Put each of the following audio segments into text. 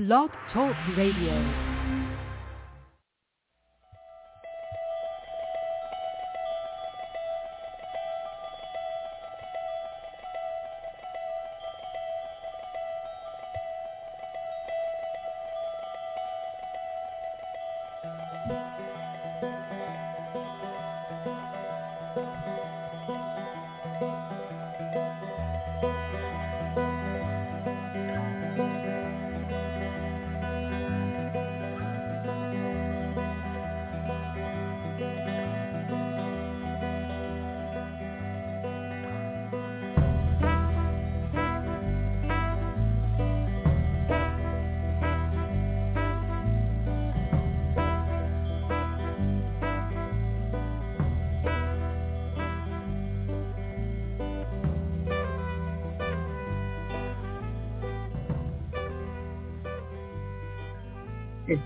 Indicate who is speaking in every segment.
Speaker 1: Blog Talk Radio.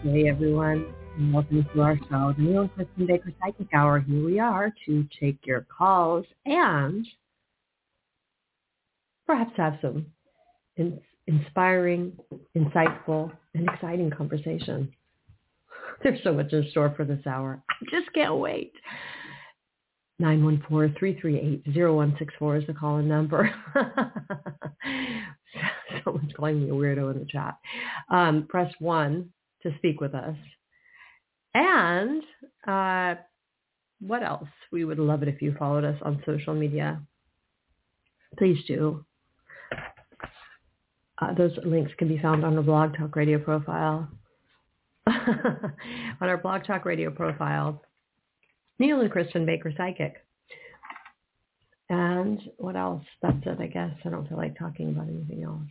Speaker 2: Day, everyone, welcome to our show, the Neil Kristin Baker Psychic Hour. Here we are to take your calls and perhaps have some in- inspiring, insightful, and exciting conversation. There's so much in store for this hour. I just can't wait. 914-338-0164 is the call-in number. Someone's calling me a weirdo in the chat. Um, press 1 to speak with us. And uh, what else? We would love it if you followed us on social media. Please do. Uh, those links can be found on our Blog Talk Radio profile. on our Blog Talk Radio profile, Neil and Kristin Baker Psychic. And what else? That's it, I guess. I don't feel like talking about anything else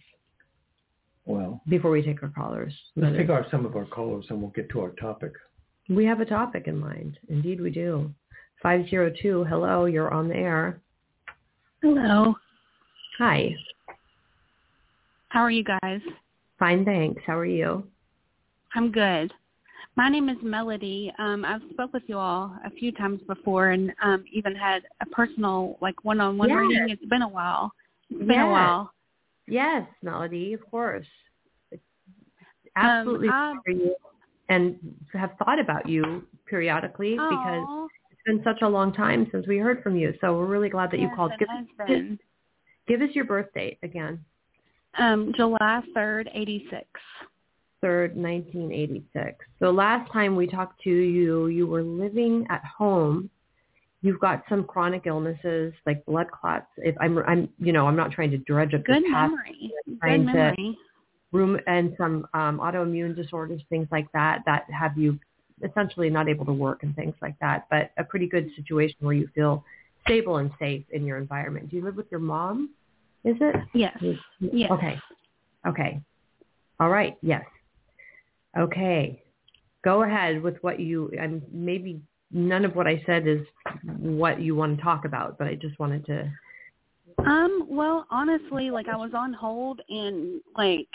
Speaker 3: Well,
Speaker 2: before we take our callers.
Speaker 3: let's take our, some of our callers and we'll get to our topic.
Speaker 2: We have a topic in mind. Indeed, we do. 502, hello, you're on the air.
Speaker 4: Hello.
Speaker 2: Hi.
Speaker 4: How are you guys?
Speaker 2: Fine, thanks. How are you?
Speaker 4: I'm good. My name is Melody. Um, I've spoke with you all a few times before and um, even had a personal, like, one-on-one
Speaker 2: Yes.
Speaker 4: reading. It's been a while. It's been
Speaker 2: Yes.
Speaker 4: a while.
Speaker 2: Yes, Melody, of course. Absolutely
Speaker 4: Um,
Speaker 2: for you and have thought about you periodically because it's been such a long time since we heard from you. So we're really glad that you called. Give,
Speaker 4: has
Speaker 2: give us your birth date again.
Speaker 4: Um, July 3rd, 86.
Speaker 2: 3rd, 1986. So last time we talked to you, you were living at home. You've got some chronic illnesses like blood clots. If I'm, I'm, you know, I'm not trying to dredge up
Speaker 4: Good
Speaker 2: the past.
Speaker 4: memory. Good memory.
Speaker 2: Room and some um, autoimmune disorders, things like that, that have you essentially not able to work and things like that. But a pretty good situation where you feel stable and safe in your environment. Do you live with your mom? Is it?
Speaker 4: Yes. Yes.
Speaker 2: Okay. Okay. All right. Yes. Okay. Go ahead with what you, and maybe none of what I said is what you want to talk about, but I just wanted to.
Speaker 4: Um, well, honestly, like I was on hold and like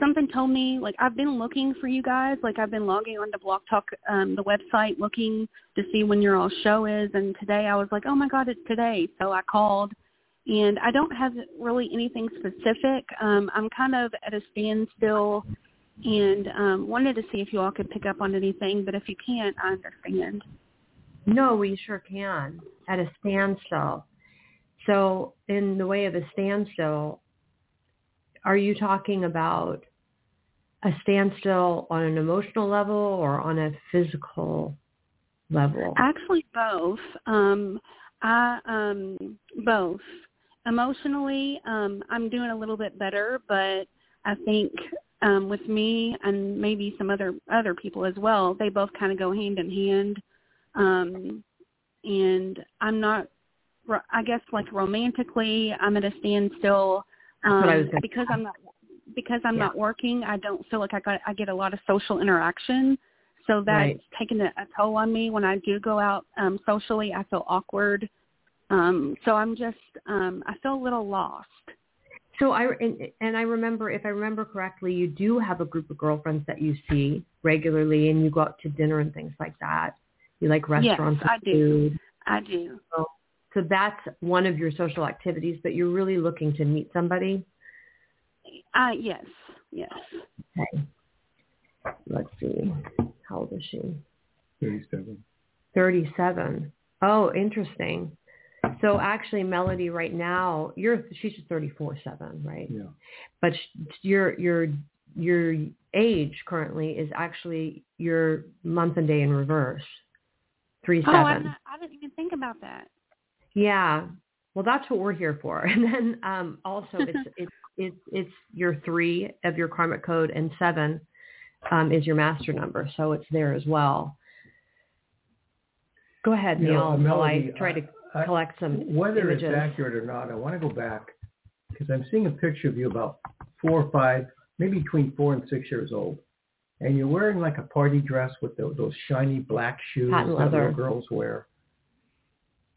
Speaker 4: something told me like I've been looking for you guys. Like I've been logging onto Blog Talk, um, the website looking to see when your all show is and today I was like, Oh my god, it's today so I called and I don't have really anything specific. Um, I'm kind of at a standstill and um wanted to see if you all could pick up on anything, but if you can't, I understand.
Speaker 2: No, we sure can at a standstill. So in the way of a standstill, are you talking about a standstill on an emotional level or on a physical level?
Speaker 4: Actually, both. Um, I um, both. Emotionally, um, I'm doing a little bit better, but I think um, with me and maybe some other other people as well, they both kind of go hand in hand. Um, and I'm not. I guess like romantically, I'm at a standstill
Speaker 2: That's what I was
Speaker 4: um, because I'm not because I'm
Speaker 2: Yeah.
Speaker 4: not working. I don't feel like I got I get a lot of social interaction. So that's
Speaker 2: Right.
Speaker 4: taken a, a toll on me. When I do go out um, socially, I feel awkward. Um, so I'm just, um, I feel a little lost.
Speaker 2: So I and, and I remember, if I remember correctly, you do have a group of girlfriends that you see regularly, and you go out to dinner and things like that. You like restaurants
Speaker 4: I
Speaker 2: and
Speaker 4: do.
Speaker 2: food.
Speaker 4: I do.
Speaker 2: So that's one of your social activities, but you're really looking to meet somebody.
Speaker 4: Uh, yes, yes.
Speaker 2: Okay. let's see. How old is she?
Speaker 3: 37.
Speaker 2: 37. Oh, interesting. So actually, Melody, right now, you're she's 34 seven, right?
Speaker 3: Yeah.
Speaker 2: But your your your age currently is actually your month and day in reverse. Three
Speaker 4: Oh, I, didn't- I didn't even think about that.
Speaker 2: Yeah. Well, that's what we're here for. And then um, also, it's it's it's it's your three of your karmic code, and seven um, is your master number, so it's there as well. Go ahead,
Speaker 3: You know,
Speaker 2: Neil, while I
Speaker 3: Melody,
Speaker 2: try to
Speaker 3: I-
Speaker 2: collect some
Speaker 3: Whether
Speaker 2: images.
Speaker 3: it's accurate or not, I want to go back because I'm seeing a picture of you about four or five, maybe between four and six years old. And you're wearing like a party dress with tho- those shiny black shoes
Speaker 2: Patent
Speaker 3: that
Speaker 2: leather.
Speaker 3: little girls wear.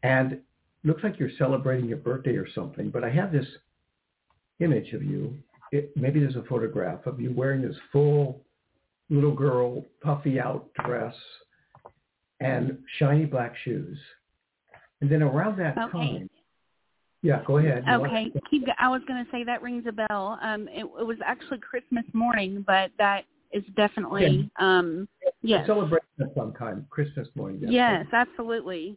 Speaker 3: And looks like you're celebrating your birthday or something. But I have this image of you. It, maybe there's a photograph of you wearing this full little girl puffy out dress and shiny black shoes. And then around that
Speaker 4: Okay.
Speaker 3: time, yeah, go ahead. You
Speaker 4: Okay, keep. I was going to say that rings a bell. Um, it, it was actually Christmas morning, but that is definitely um, yes,
Speaker 3: Celebration of some kind, Christmas morning.
Speaker 4: yes,
Speaker 3: right.
Speaker 4: absolutely.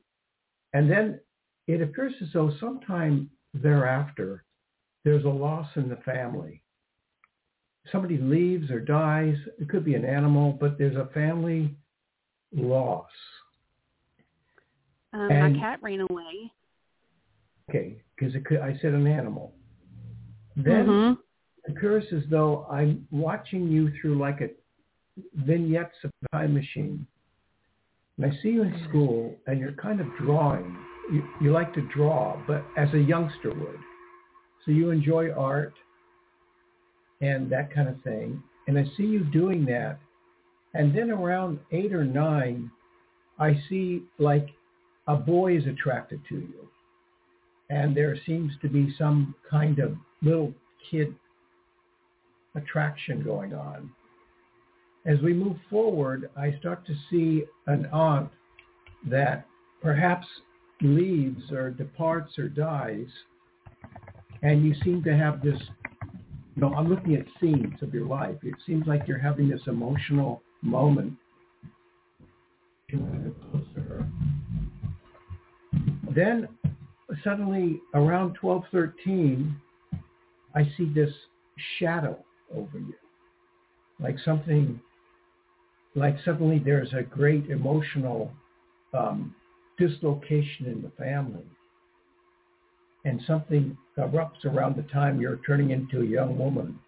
Speaker 3: And then it appears as though sometime thereafter, there's a loss in the family. Somebody leaves or dies. It could be an animal, but there's a family loss.
Speaker 4: Um,
Speaker 3: And-
Speaker 4: my cat ran away.
Speaker 3: Okay, because it could, I said an animal. Then
Speaker 4: Mhm.
Speaker 3: It occurs as though I'm watching you through like a vignettes of a time machine. And I see you in mm-hmm. school and you're kind of drawing. You, you like to draw, but as a youngster would. So you enjoy art and that kind of thing. And I see you doing that. And then around eight or nine, I see like a boy is attracted to you. And there seems to be some kind of little kid attraction going on. As we move forward, I start to see an aunt that perhaps leaves or departs or dies, and you seem to have this, you know, I'm looking at scenes of your life. It seems like you're having this emotional moment. Then suddenly around 12, 13, I see this shadow over you. Like something, like suddenly there's a great emotional um, dislocation in the family. And something erupts around the time you're turning into a young woman.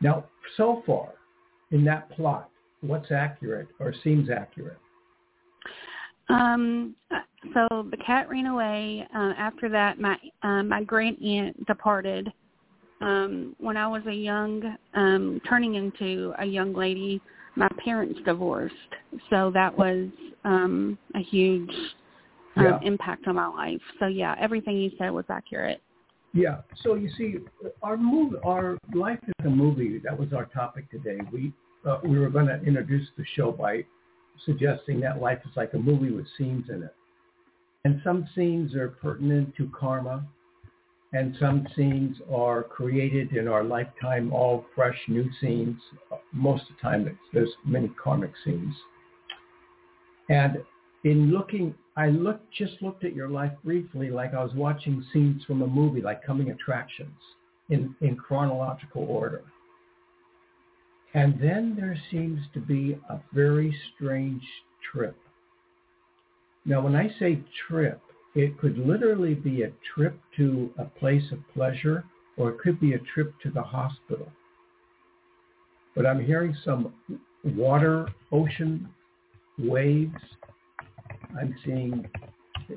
Speaker 3: Now, so far in that plot, what's accurate or seems accurate?
Speaker 4: Um, so the cat ran away. Uh, after that, my uh, my grand aunt departed. Um, when I was a young, um, turning into a young lady, my parents divorced. So that was um, a huge um,
Speaker 3: Yeah.
Speaker 4: impact on my life. So yeah, everything you said was accurate.
Speaker 3: Yeah. So you see, our move, our life is a movie. That was our topic today. We uh, we were going to introduce the show by suggesting that life is like a movie with scenes in it, and some scenes are pertinent to karma, and some scenes are created in our lifetime, all fresh new scenes. Most of the time, there's many karmic scenes. And in looking, I looked just looked at your life briefly, like I was watching scenes from a movie, like coming attractions, in in chronological order. And then there seems to be a very strange trip. Now, when I say trip, it could literally be a trip to a place of pleasure, or it could be a trip to the hospital. But I'm hearing some water, ocean waves. I'm seeing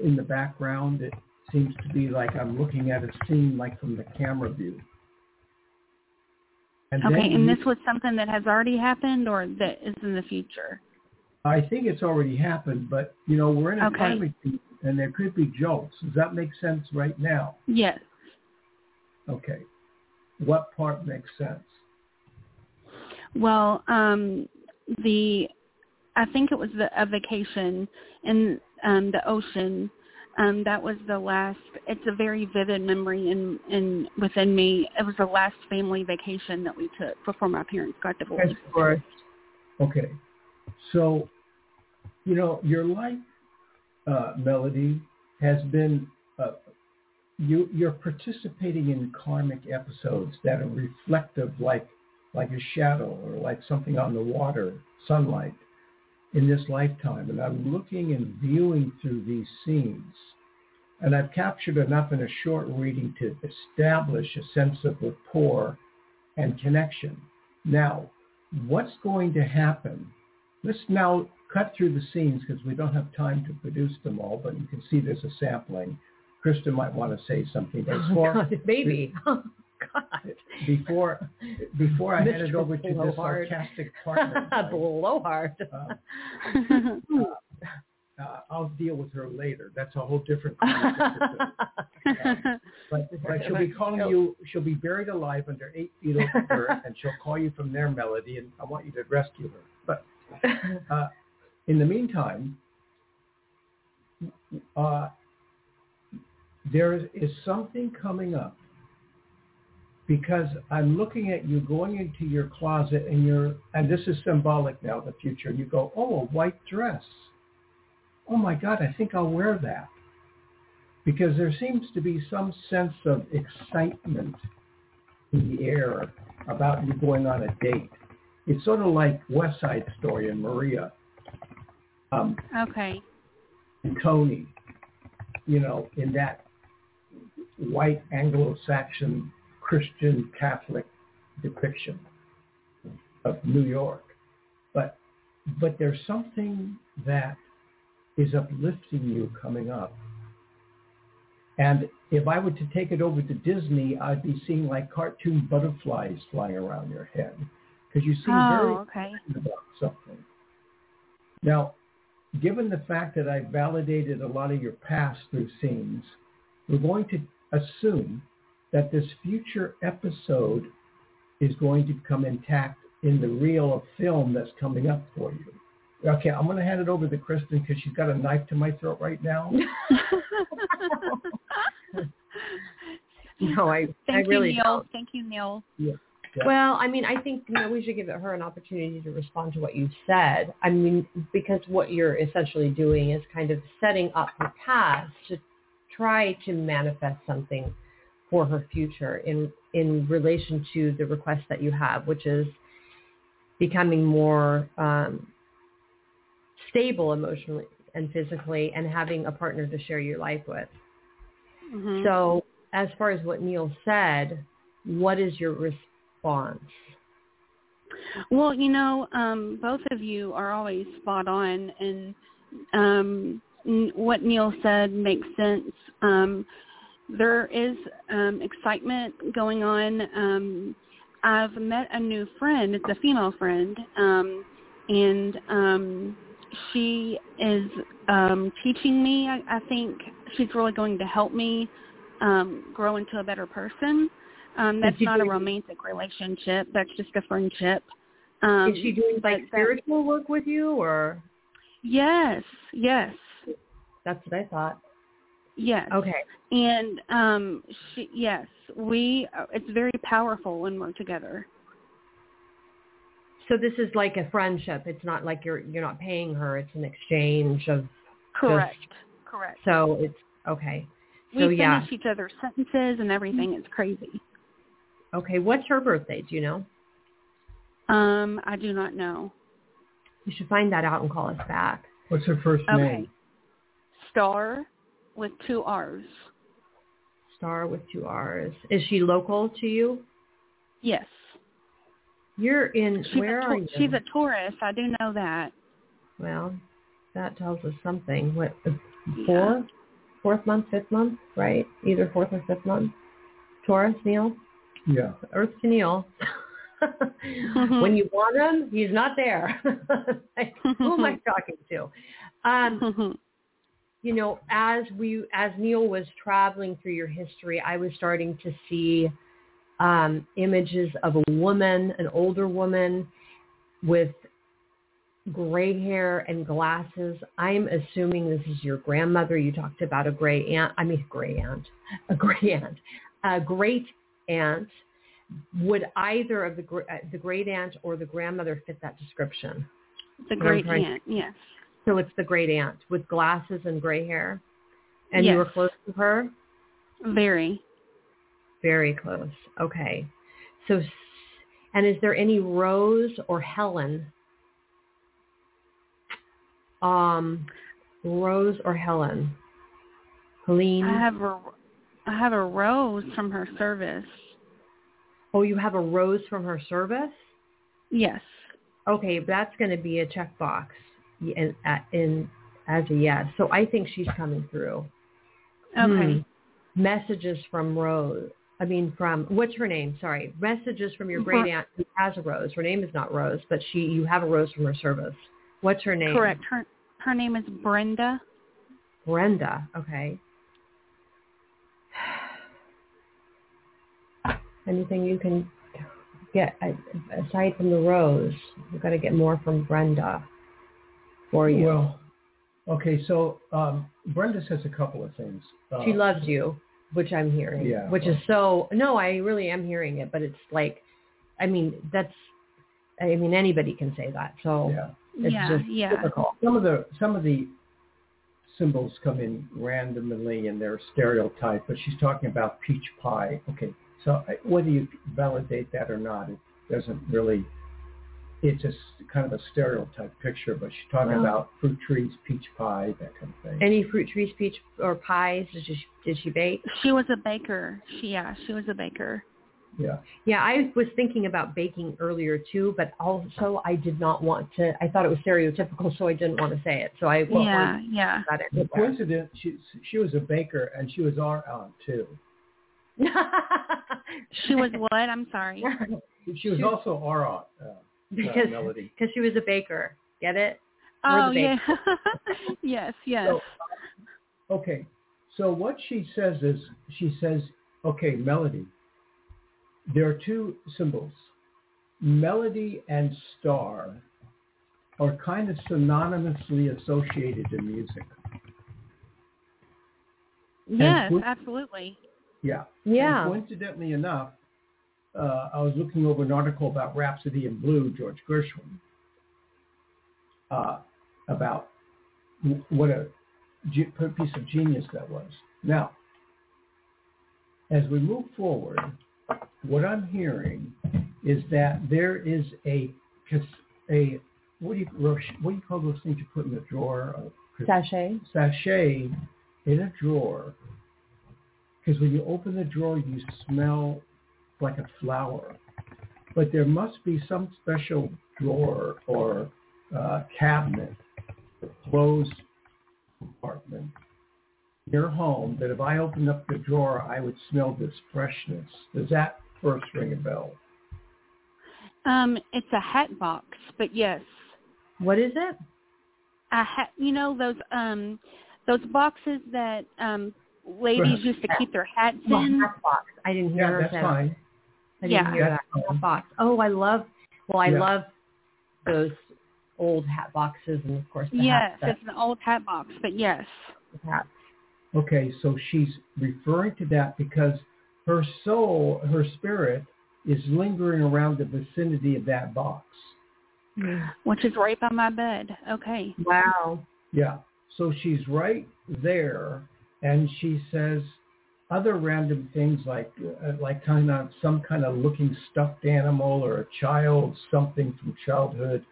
Speaker 3: in the background, it seems to be like I'm looking at a scene like from the camera view. And
Speaker 4: Okay, and
Speaker 3: you-
Speaker 4: this was something that has already happened or that is in the future.
Speaker 3: I think it's already happened, but you know, we're in a
Speaker 4: Okay.
Speaker 3: machine and there could be jolts. Does that make sense right now?
Speaker 4: Yes.
Speaker 3: Okay. What part makes sense?
Speaker 4: Well, um, the I think it was the, a vacation in um, the ocean Um, that was the last. It's a very vivid memory in in within me. It was the last family vacation that we took before my parents got divorced.
Speaker 3: Okay. So, you know, your life, uh, Melody, has been, uh, you, you're participating in karmic episodes that are reflective like, like a shadow or like something on the water, sunlight in this lifetime. And I'm looking and viewing through these scenes. And I've captured enough in a short reading to establish a sense of rapport and connection. Now, what's going to happen? Let's now cut through the scenes because we don't have time to produce them all, but you can see there's a sampling. Kristin might want to say something before.
Speaker 2: Oh, God, maybe. Oh, God.
Speaker 3: Before, before I hand it over to this sarcastic partner,
Speaker 2: Blowhard.
Speaker 3: uh, uh, I'll deal with her later. That's a whole different conversation. But, but she'll be calling you, she'll be buried alive under eight feet of dirt, and she'll call you from their melody, and I want you to rescue her. But uh, in the meantime, uh, there is something coming up because I'm looking at you going into your closet and you're, and this is symbolic now, the future. You go, oh, a white dress. Oh my God, I think I'll wear that. Because there seems to be some sense of excitement in the air about you going on a date. It's sort of like West Side Story and Maria um,
Speaker 4: okay.
Speaker 3: and Tony, you know, in that white Anglo-Saxon Christian Catholic depiction of New York. But but there's something that is uplifting you coming up. And if I were to take it over to Disney, I'd be seeing like cartoon butterflies flying around your head because you seem very
Speaker 4: Oh, okay.
Speaker 3: about something. Now, given the fact that I validated a lot of your past through scenes, we're going to assume that this future episode is going to become intact in the reel of film that's coming up for you. Okay, I'm going to hand it over to Kristin because she's got a knife to my throat right now.
Speaker 2: no, I,
Speaker 4: Thank
Speaker 2: I really
Speaker 4: you, Neil.
Speaker 2: don't.
Speaker 4: Thank you, Neil.
Speaker 3: Yeah.
Speaker 2: Well, I mean, I think you know we should give her an opportunity to respond to what you said. I mean, because what you're essentially doing is kind of setting up her past to try to manifest something for her future in in relation to the request that you have, which is becoming more um, stable emotionally and physically, and having a partner to share your life with.
Speaker 4: Mhm.
Speaker 2: So, as far as what Neil said, what is your response?
Speaker 4: Well, you know, um, both of you are always spot on, and um, what Neil said makes sense. Um, there is um, excitement going on. Um, I've met a new friend. It's a female friend, um, and um, she is um, teaching me. I, I think she's really going to help me um, grow into a better person. Um, that's not a romantic relationship. That's just a friendship. Um,
Speaker 2: is she doing like spiritual work with you, or
Speaker 4: Yes, yes,
Speaker 2: that's what I thought?
Speaker 4: yes.
Speaker 2: Okay.
Speaker 4: And um, she, yes, we. uh, It's very powerful when we're together.
Speaker 2: So this is like a friendship. It's not like you're you're not paying her. It's an exchange of.
Speaker 4: Correct. Correct.
Speaker 2: So it's okay.
Speaker 4: We
Speaker 2: So
Speaker 4: finish
Speaker 2: yeah.
Speaker 4: each other's sentences and everything. It's crazy.
Speaker 2: Okay. What's her birthday? Do you know?
Speaker 4: Um, I do not know.
Speaker 2: You should find that out and call us back.
Speaker 3: What's her first
Speaker 4: Okay.
Speaker 3: name?
Speaker 4: Star with two R's.
Speaker 2: Star with two R's. Is she local to you?
Speaker 4: Yes.
Speaker 2: You're in.
Speaker 4: She's
Speaker 2: where
Speaker 4: a,
Speaker 2: are you?
Speaker 4: She's a Taurus. I do know that.
Speaker 2: Well, that tells us something. What? uh,
Speaker 4: Yeah.
Speaker 2: Fourth, fourth month, fifth month, right? Either fourth or fifth month. Taurus, Neil.
Speaker 3: Yeah.
Speaker 2: Earth to Neil.
Speaker 4: Mm-hmm.
Speaker 2: when you want him, he's not there. Like, Who am I talking to? Um, you know, as we, as Neil was traveling through your history, I was starting to see um, images of a woman, an older woman, with gray hair and glasses. I'm assuming this is your grandmother. You talked about a gray aunt. I mean, gray aunt, a gray aunt, a great aunt. Would either of the uh, the great aunt or the grandmother fit that description?
Speaker 4: The great aunt, yes.
Speaker 2: So it's the great aunt with glasses and gray hair, and
Speaker 4: Yes.
Speaker 2: you were close to her.
Speaker 4: Very.
Speaker 2: Very close. Okay. So, and is there any Rose or Helen? Um, Rose or Helen? Helene?
Speaker 4: I have a I have a rose from her service.
Speaker 2: oh, you have a Rose from her service?
Speaker 4: Yes.
Speaker 2: Okay, that's going to be a checkbox in, in as a yes. So I think she's coming through.
Speaker 4: Okay.
Speaker 2: Hmm. Messages from Rose. I mean, from what's her name? Sorry, messages from your great aunt who has a rose. Her name is not Rose, but she you have a rose from her service. What's her name?
Speaker 4: Correct. Her her name is Brenda.
Speaker 2: Brenda. Okay. Anything you can get aside from the rose? We've got to get more from Brenda for you.
Speaker 3: Well, okay, so um, Brenda says a couple of things. Uh,
Speaker 2: she loves you, which I'm hearing.
Speaker 3: Yeah.
Speaker 2: Which is so no, I really am hearing it, but it's like, I mean, that's, I mean, anybody can say that. So
Speaker 3: Yeah.
Speaker 2: it's
Speaker 4: yeah,
Speaker 2: just
Speaker 4: yeah.
Speaker 2: difficult.
Speaker 3: Some of the some of the symbols come in randomly and they're stereotyped, but she's talking about peach pie. Okay, so whether you validate that or not, it doesn't really. It's just kind of a stereotype picture, but she's talking
Speaker 2: Well-
Speaker 3: about fruit trees, peach pie, that kind of thing.
Speaker 2: Any fruit trees, peach or pies? Did she did she bake?
Speaker 4: She was a baker. She yeah, she was a baker.
Speaker 3: yeah.
Speaker 2: Yeah, I was thinking about baking earlier too, but also I did not want to. I thought it was stereotypical, so I didn't want to say it. So I
Speaker 3: Well,
Speaker 4: yeah, yeah.
Speaker 2: got
Speaker 3: The
Speaker 2: it.
Speaker 3: coincidence, she she was a baker and she was our aunt too.
Speaker 4: She was what? I'm sorry.
Speaker 3: She was
Speaker 2: She-
Speaker 3: also our aunt, uh, uh,
Speaker 2: because
Speaker 3: Melody.
Speaker 2: because she was a baker. Get it?
Speaker 4: Oh
Speaker 2: the
Speaker 4: yeah. yes, yes.
Speaker 3: So, okay, so what she says is, she says, okay, melody. There are two symbols. Melody and star are kind of synonymously associated in music.
Speaker 4: yes, absolutely.
Speaker 3: Yeah.
Speaker 2: Yeah.
Speaker 3: And coincidentally enough, uh, I was looking over an article about Rhapsody in Blue, George Gershwin, uh, about w- what a ge- piece of genius that was. Now, as we move forward, what I'm hearing is that there is a a what do you what do you call those things you put in the drawer?
Speaker 2: Sachet.
Speaker 3: sachet in a drawer because when you open the drawer you smell like a flower but there must be some special drawer or uh, cabinet closed compartment in your home that if I opened up the drawer I would smell this freshness does that first ring a bell
Speaker 4: Um, it's a hat box, but yes,
Speaker 2: What is it?
Speaker 4: a hat. You know those um those boxes that um ladies used to keep their hats in.
Speaker 2: hat box. I didn't hear
Speaker 3: yeah
Speaker 2: her
Speaker 3: that's
Speaker 2: say.
Speaker 3: fine
Speaker 2: I didn't
Speaker 4: Yeah.
Speaker 2: hear
Speaker 3: That's
Speaker 2: that.
Speaker 3: fine.
Speaker 2: Hat box. Oh, I love. Well, I
Speaker 3: Yeah.
Speaker 2: love those old hat boxes, and of course the
Speaker 4: Yes,
Speaker 2: hats that-
Speaker 4: it's an old hat box, but yes.
Speaker 2: the hats.
Speaker 3: Okay, so she's referring to that because her soul, her spirit, is lingering around the vicinity of that box. Mm-hmm.
Speaker 4: Which is right by my bed. Okay.
Speaker 2: Wow.
Speaker 3: Yeah. So she's right there, and she says other random things like uh, like kind of some kind of looking stuffed animal or a child, something from childhood.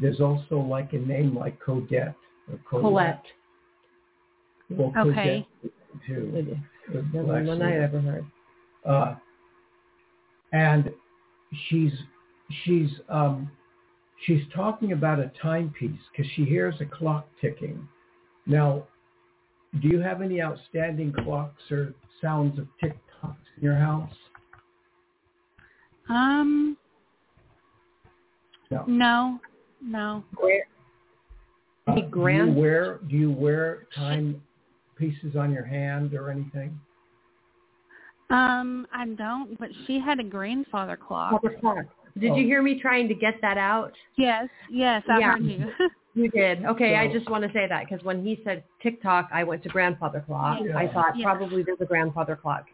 Speaker 3: There's also like a name like Codette or Colette.
Speaker 2: Colette.
Speaker 3: Well,
Speaker 4: Okay.
Speaker 3: Codette too.
Speaker 2: It is.
Speaker 3: the
Speaker 2: The
Speaker 3: black
Speaker 2: one I
Speaker 3: snake.
Speaker 2: ever heard.
Speaker 3: uh, and she's she's um, she's talking about a timepiece because she hears a clock ticking. Now, do you have any outstanding clocks or sounds of tick tocks in your house?
Speaker 4: Um
Speaker 3: No.
Speaker 4: no. No.
Speaker 2: Where?
Speaker 3: Uh,
Speaker 2: Any
Speaker 3: do you
Speaker 2: grand-
Speaker 3: wear do you wear time pieces on your hand or anything?
Speaker 4: Um, I don't, but she had a grandfather clock.
Speaker 2: Clock. Did
Speaker 3: Oh.
Speaker 2: you hear me trying to get that out?
Speaker 4: Yes, yes, I
Speaker 2: Yeah.
Speaker 4: heard you.
Speaker 2: You did. Okay, I just want to say that because when he said TikTok, I went to grandfather clock.
Speaker 3: Yeah.
Speaker 2: I thought
Speaker 4: Yeah.
Speaker 2: probably there's a grandfather clock.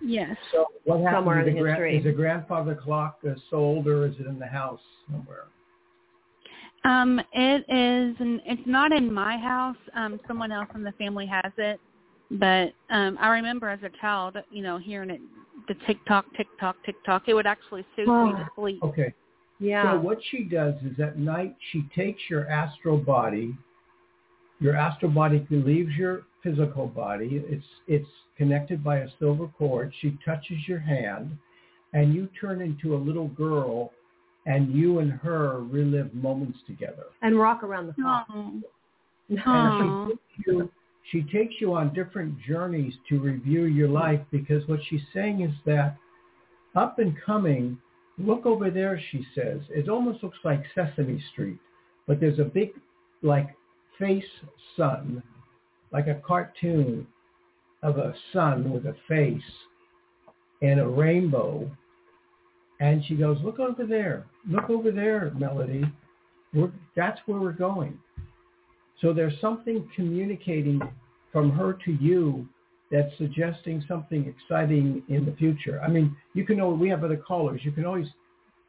Speaker 4: yes.
Speaker 3: So what happens
Speaker 2: Somewhere
Speaker 3: is
Speaker 2: in
Speaker 3: the
Speaker 2: the
Speaker 3: gran-
Speaker 2: history.
Speaker 3: is the grandfather clock uh, sold or is it in the house somewhere?
Speaker 4: Um, it is, and it's not in my house. Um, someone else in the family has it, but um, I remember as a child, you know, hearing it, the tick tock, tick tock, tick tock. It would actually soothe me to sleep.
Speaker 3: Okay.
Speaker 2: Yeah.
Speaker 3: So what she does is at night she takes your astral body. Your astral body leaves your physical body. It's it's connected by a silver cord. She touches your hand, and you turn into a little girl, and you and her relive moments together.
Speaker 2: and rock around the clock.
Speaker 4: Oh,
Speaker 3: And she takes you she takes you on different journeys to review your life because what she's saying is that up and coming, look over there, she says. It almost looks like Sesame Street, but there's a big like face sun, like a cartoon of a sun with a face and a rainbow. And she goes, look over there. Look over there, Melody. We're, that's where we're going. So there's something communicating from her to you that's suggesting something exciting in the future. I mean, you can know we have other callers. You can always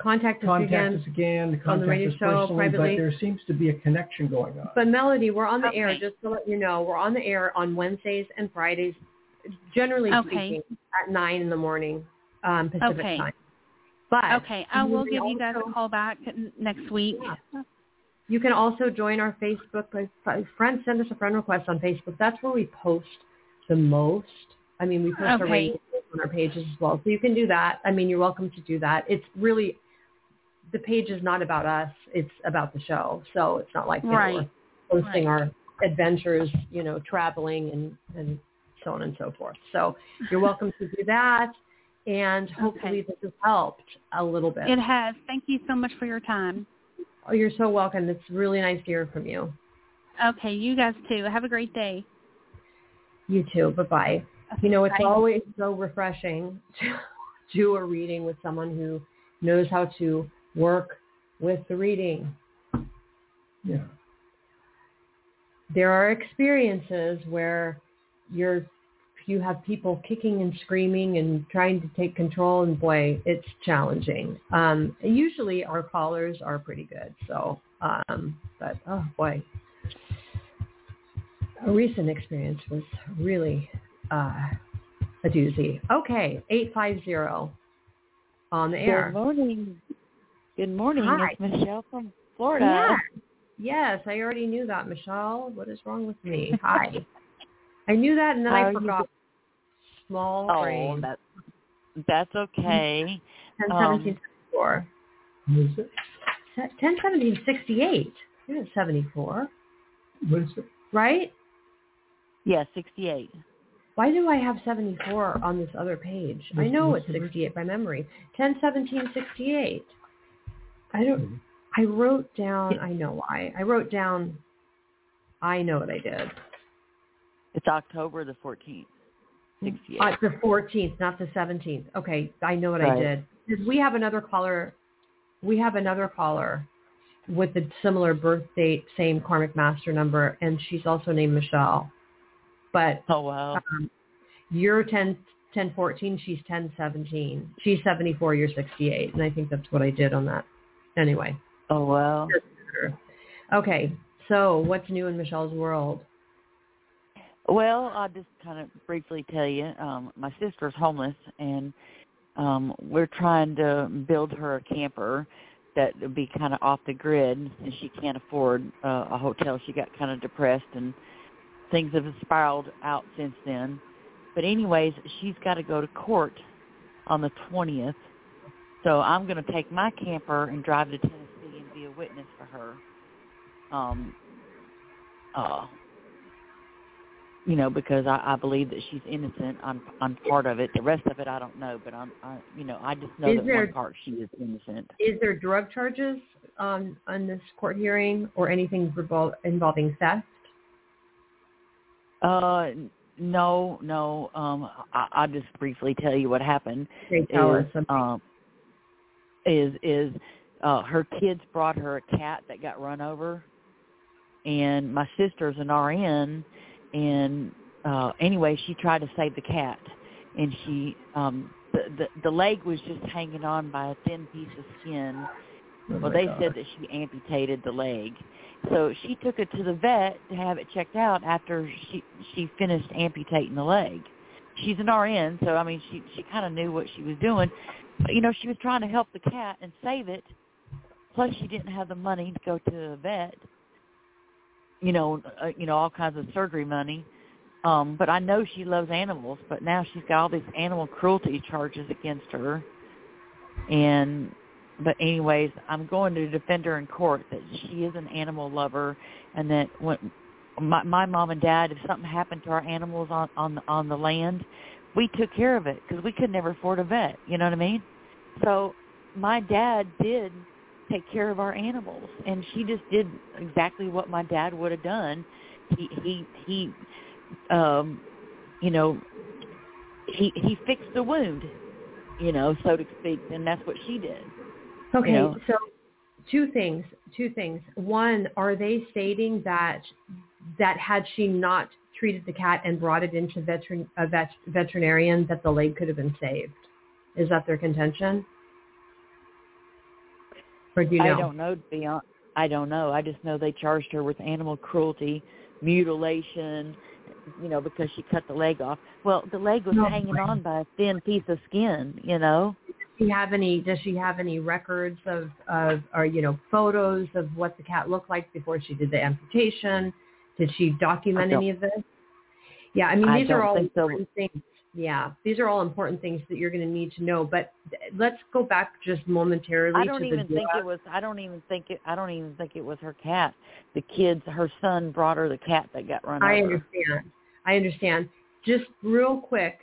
Speaker 2: Contact us again.
Speaker 3: contact
Speaker 2: again.
Speaker 3: us again,
Speaker 2: on the
Speaker 3: contact
Speaker 2: radio
Speaker 3: us
Speaker 2: show
Speaker 3: personally,
Speaker 2: privately.
Speaker 3: but there seems to be a connection going on.
Speaker 2: But Melody, we're on the air. Just to let you know, we're on the air on Wednesdays and Fridays, generally
Speaker 4: Okay.
Speaker 2: speaking, at nine in the morning um, Pacific
Speaker 4: Okay.
Speaker 2: time. But
Speaker 4: okay. I will give
Speaker 2: can
Speaker 4: you guys a call back next week.
Speaker 2: Yeah. You can also join our Facebook. page. Friends, send us a friend request on Facebook. That's where we post the most. I mean, we post our
Speaker 4: Okay.
Speaker 2: ratings on our pages as well. So you can do that. I mean, you're welcome to do that. It's really, the page is not about us. It's about the show. So it's not like you know,
Speaker 4: Right.
Speaker 2: we're posting
Speaker 4: Right.
Speaker 2: our adventures, you know, traveling and, and so on and so forth. So you're welcome to do that. And hopefully this has helped a little bit.
Speaker 4: It has. Thank you so much for your time.
Speaker 2: Oh, you're so welcome. It's really nice to hear from you.
Speaker 4: Okay, you guys too. Have a great day.
Speaker 2: You too. Bye-bye. You know, it's
Speaker 4: Bye.
Speaker 2: always so refreshing to do a reading with someone who knows how to work with the reading.
Speaker 3: yeah.
Speaker 2: There are experiences where you're you have people kicking and screaming and trying to take control and boy, it's challenging. Um, usually our callers are pretty good. So, um, but oh boy, a recent experience was really uh, a doozy. Okay, 850 on the air.
Speaker 1: Good morning. Good morning.
Speaker 2: Hi.
Speaker 1: It's Michelle from Florida.
Speaker 2: Yeah. Yes, I already knew that, Michelle. What is wrong with me? Hi. I knew that and then
Speaker 1: How
Speaker 2: I forgot. Small
Speaker 1: Oh,
Speaker 2: brain.
Speaker 1: that, that's okay.
Speaker 2: 10,
Speaker 1: um,
Speaker 2: 17, 74.
Speaker 3: What is it?
Speaker 2: 10, 17, 68. You're at 74,
Speaker 3: What is it?
Speaker 2: right?
Speaker 1: Yeah, 68.
Speaker 2: Why do I have 74 on this other page? I know it's 68 by memory. 10, 17, 68. I don't,
Speaker 3: Mhm.
Speaker 2: I wrote down, I know why. I wrote down, I know what I did.
Speaker 1: It's October the 14th. 68.
Speaker 2: Uh, the 14th, not the 17th. Okay, I know what I
Speaker 1: Right.
Speaker 2: did. Because we have another caller. We have another caller with a similar birth date, same karmic master number, and she's also named Michelle. But
Speaker 1: oh, wow.
Speaker 2: um, you're 10, 10, 14, she's 10, 17. She's 74, you're 68, and I think that's what I did on that. Anyway,
Speaker 1: Oh, wow.
Speaker 2: okay. So what's new in Michelle's world?
Speaker 1: Well, I'll just kind of briefly tell you. Um, my sister's homeless, and um, we're trying to build her a camper that would be kind of off the grid, and she can't afford uh, a hotel. She got kind of depressed, and things have spiraled out since then. But anyways, she's got to go to court on the 20th. So I'm going to take my camper and drive to Tennessee and be a witness for her. Um, uh, you know, because I, I believe that she's innocent on on part of it. The rest of it, I don't know. But I'm, I, you know, I just know
Speaker 2: Is
Speaker 1: that
Speaker 2: there-
Speaker 1: one part she is innocent.
Speaker 2: Is there drug charges um, on this court hearing or anything revol- involving theft?
Speaker 1: Uh, no, no. Um, I, I'll just briefly tell you what happened.
Speaker 2: They tell
Speaker 1: is,
Speaker 2: us
Speaker 1: um, is is uh her kids brought her a cat that got run over and my sister's an RN and uh anyway she tried to save the cat and she um the the, the leg was just hanging on by a thin piece of skin
Speaker 3: Oh
Speaker 1: well, they
Speaker 3: God.
Speaker 1: said that she amputated the leg. So she took it to the vet to have it checked out after she she finished amputating the leg. She's an RN, so I mean she she kind of knew what she was doing. But you know, she was trying to help the cat and save it. Plus she didn't have the money to go to the vet. You know, uh, you know all kinds of surgery money. Um but I know she loves animals, but now she's got all these animal cruelty charges against her. And but anyways, I'm going to defend her in court that she is an animal lover, and that when my, my mom and dad, if something happened to our animals on on on the land, we took care of it because we could never afford a vet. You know what I mean? So my dad did take care of our animals, and she just did exactly what my dad would have done. He he he, um, you know, he he fixed the wound, you know, so to speak, and that's what she did.
Speaker 2: Okay,
Speaker 1: you know.
Speaker 2: so two things. Two things. One, are they stating that that had she not treated the cat and brought it into veteran a vet, veterinarian, that the leg could have been saved? Is that their contention? Or do you know?
Speaker 1: I don't know. To be honest, I don't know. I just know they charged her with animal cruelty, mutilation, you know, because she cut the leg off. Well, the leg was
Speaker 2: No,
Speaker 1: hanging on by a thin piece of skin, you know.
Speaker 2: Does she have any? Does she have any records of of or you know photos of what the cat looked like before she did the amputation? Did she document any of this? Yeah, I mean
Speaker 1: I
Speaker 2: these are all
Speaker 1: think so.
Speaker 2: important things. Yeah, these are all important things that you're going to need to know. But let's go back just momentarily
Speaker 1: I don't even think it was. I don't even think it. I don't even think it was her cat. The kids, her son brought her the cat that got run
Speaker 2: I
Speaker 1: over.
Speaker 2: understand. I understand. Just real quick,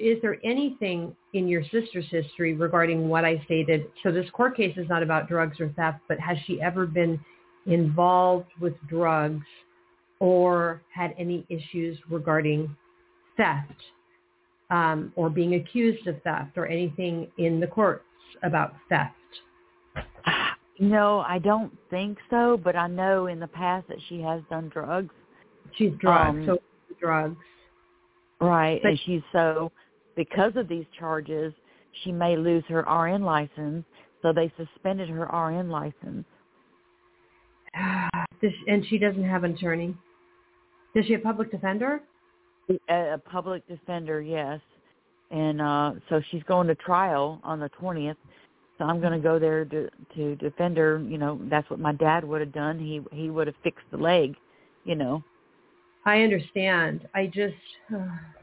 Speaker 2: is there anything in your sister's history regarding what I stated? So this court case is not about drugs or theft, but has she ever been involved with drugs or had any issues regarding theft um, or being accused of theft or anything in the courts about theft?
Speaker 1: No, I don't think so. But I know in the past that she has done drugs.
Speaker 2: She's drugged,
Speaker 1: Um,
Speaker 2: so drugs.
Speaker 1: Right.
Speaker 2: But-
Speaker 1: and she's so because of these charges, she may lose her RN license. So they suspended her RN license.
Speaker 2: And she doesn't have an attorney. Does she have a public defender?
Speaker 1: A, a public defender, yes. And uh so she's going to trial on the twentieth. So I'm going to go there to to defend her. You know, that's what my dad would have done. He he would have fixed the leg. You know,
Speaker 2: I understand. I just,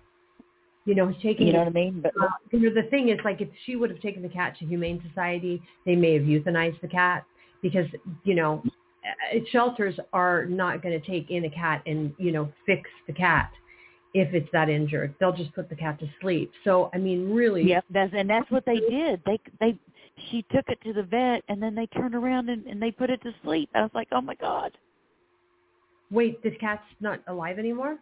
Speaker 2: you know, taking.
Speaker 1: you know what I mean. But
Speaker 2: uh, you know, the thing is, like, if she would have taken the cat to Humane Society, they may have euthanized the cat because, you know, uh, shelters are not going to take in a cat and, you know, fix the cat if it's that injured. They'll just put the cat to sleep. So, I mean, really,
Speaker 1: Yep, that's and that's what they did. They they she took it to the vet and then they turned around and, and they put it to sleep. I was like, oh my god,
Speaker 2: wait, this cat's not alive anymore?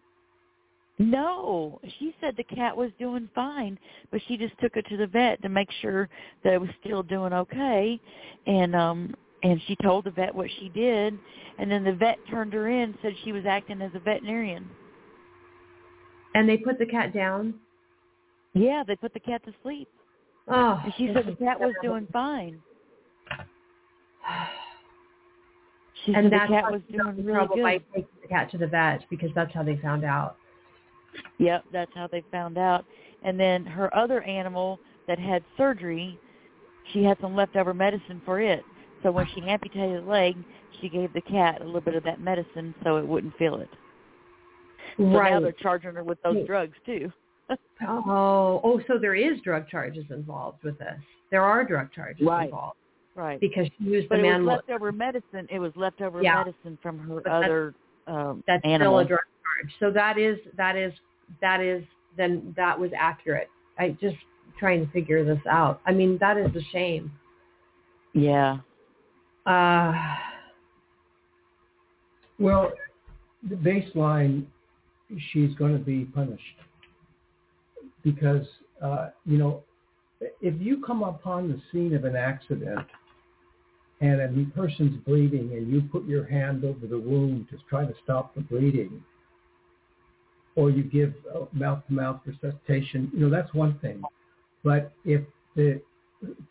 Speaker 1: No. She said the cat was doing fine, but she just took it to the vet to make sure that it was still doing okay, and um and she told the vet what she did, and then the vet turned her in said she was acting as a veterinarian.
Speaker 2: And they put the cat down?
Speaker 1: Yeah, they put the cat to sleep,
Speaker 2: Oh,
Speaker 1: and she said the cat was doing fine. She
Speaker 2: and
Speaker 1: said
Speaker 2: that's
Speaker 1: the cat was doing really
Speaker 2: trouble
Speaker 1: good.
Speaker 2: by taking the cat to the vet because that's how they found out.
Speaker 1: Yep, that's how they found out. And then her other animal that had surgery, she had some leftover medicine for it. So when she amputated the leg, she gave the cat a little bit of that medicine so it wouldn't feel it. So now
Speaker 2: right.
Speaker 1: they're charging her with those drugs too.
Speaker 2: Oh, oh, so there is drug charges involved with this. There are drug charges
Speaker 1: Right.
Speaker 2: involved
Speaker 1: right.
Speaker 2: because she used
Speaker 1: But
Speaker 2: the
Speaker 1: it was
Speaker 2: man.
Speaker 1: leftover medicine. It was leftover
Speaker 2: Yeah.
Speaker 1: medicine from her
Speaker 2: But that's-
Speaker 1: other um,
Speaker 2: That's
Speaker 1: animal.
Speaker 2: still a drug charge. So that is that is that is then that was accurate. I just trying to figure this out. I mean, that is a shame.
Speaker 1: yeah.
Speaker 2: Uh,
Speaker 3: Well, the baseline, she's going to be punished because, uh, you know, if you come upon the scene of an accident and a person's bleeding and you put your hand over the wound to try to stop the bleeding, or you give mouth-to-mouth resuscitation, you know, that's one thing. But if the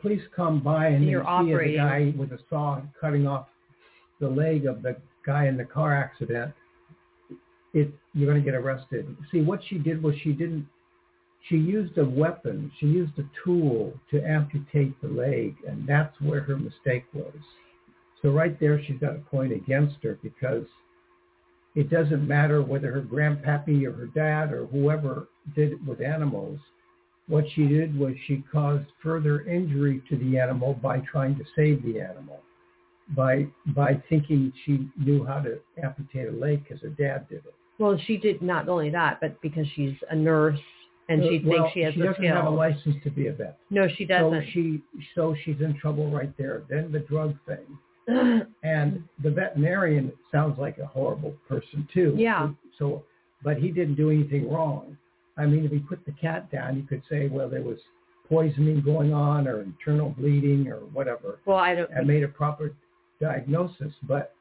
Speaker 3: police come by and
Speaker 2: You're
Speaker 3: they see a guy with a saw cutting off the leg of the guy in the car accident, it you're going to get arrested. See, what she did was she didn't. She used a weapon. She used a tool to amputate the leg, and that's where her mistake was. So right there, she's got a point against her because it doesn't matter whether her grandpappy or her dad or whoever did it with animals. What she did was she caused further injury to the animal by trying to save the animal, by by thinking she knew how to amputate a leg because her dad did it.
Speaker 2: Well, she did not only that, but because she's a nurse and she
Speaker 3: well,
Speaker 2: thinks she has
Speaker 3: she doesn't have a license to be a vet.
Speaker 2: No, she doesn't.
Speaker 3: So she so she's in trouble right there. Then the drug thing. And the veterinarian sounds like a horrible person too.
Speaker 2: Yeah.
Speaker 3: So, but he didn't do anything wrong. I mean, if he put the cat down, you could say, well, there was poisoning going on or internal bleeding or whatever,
Speaker 2: well, I don't.
Speaker 3: and made a proper diagnosis. But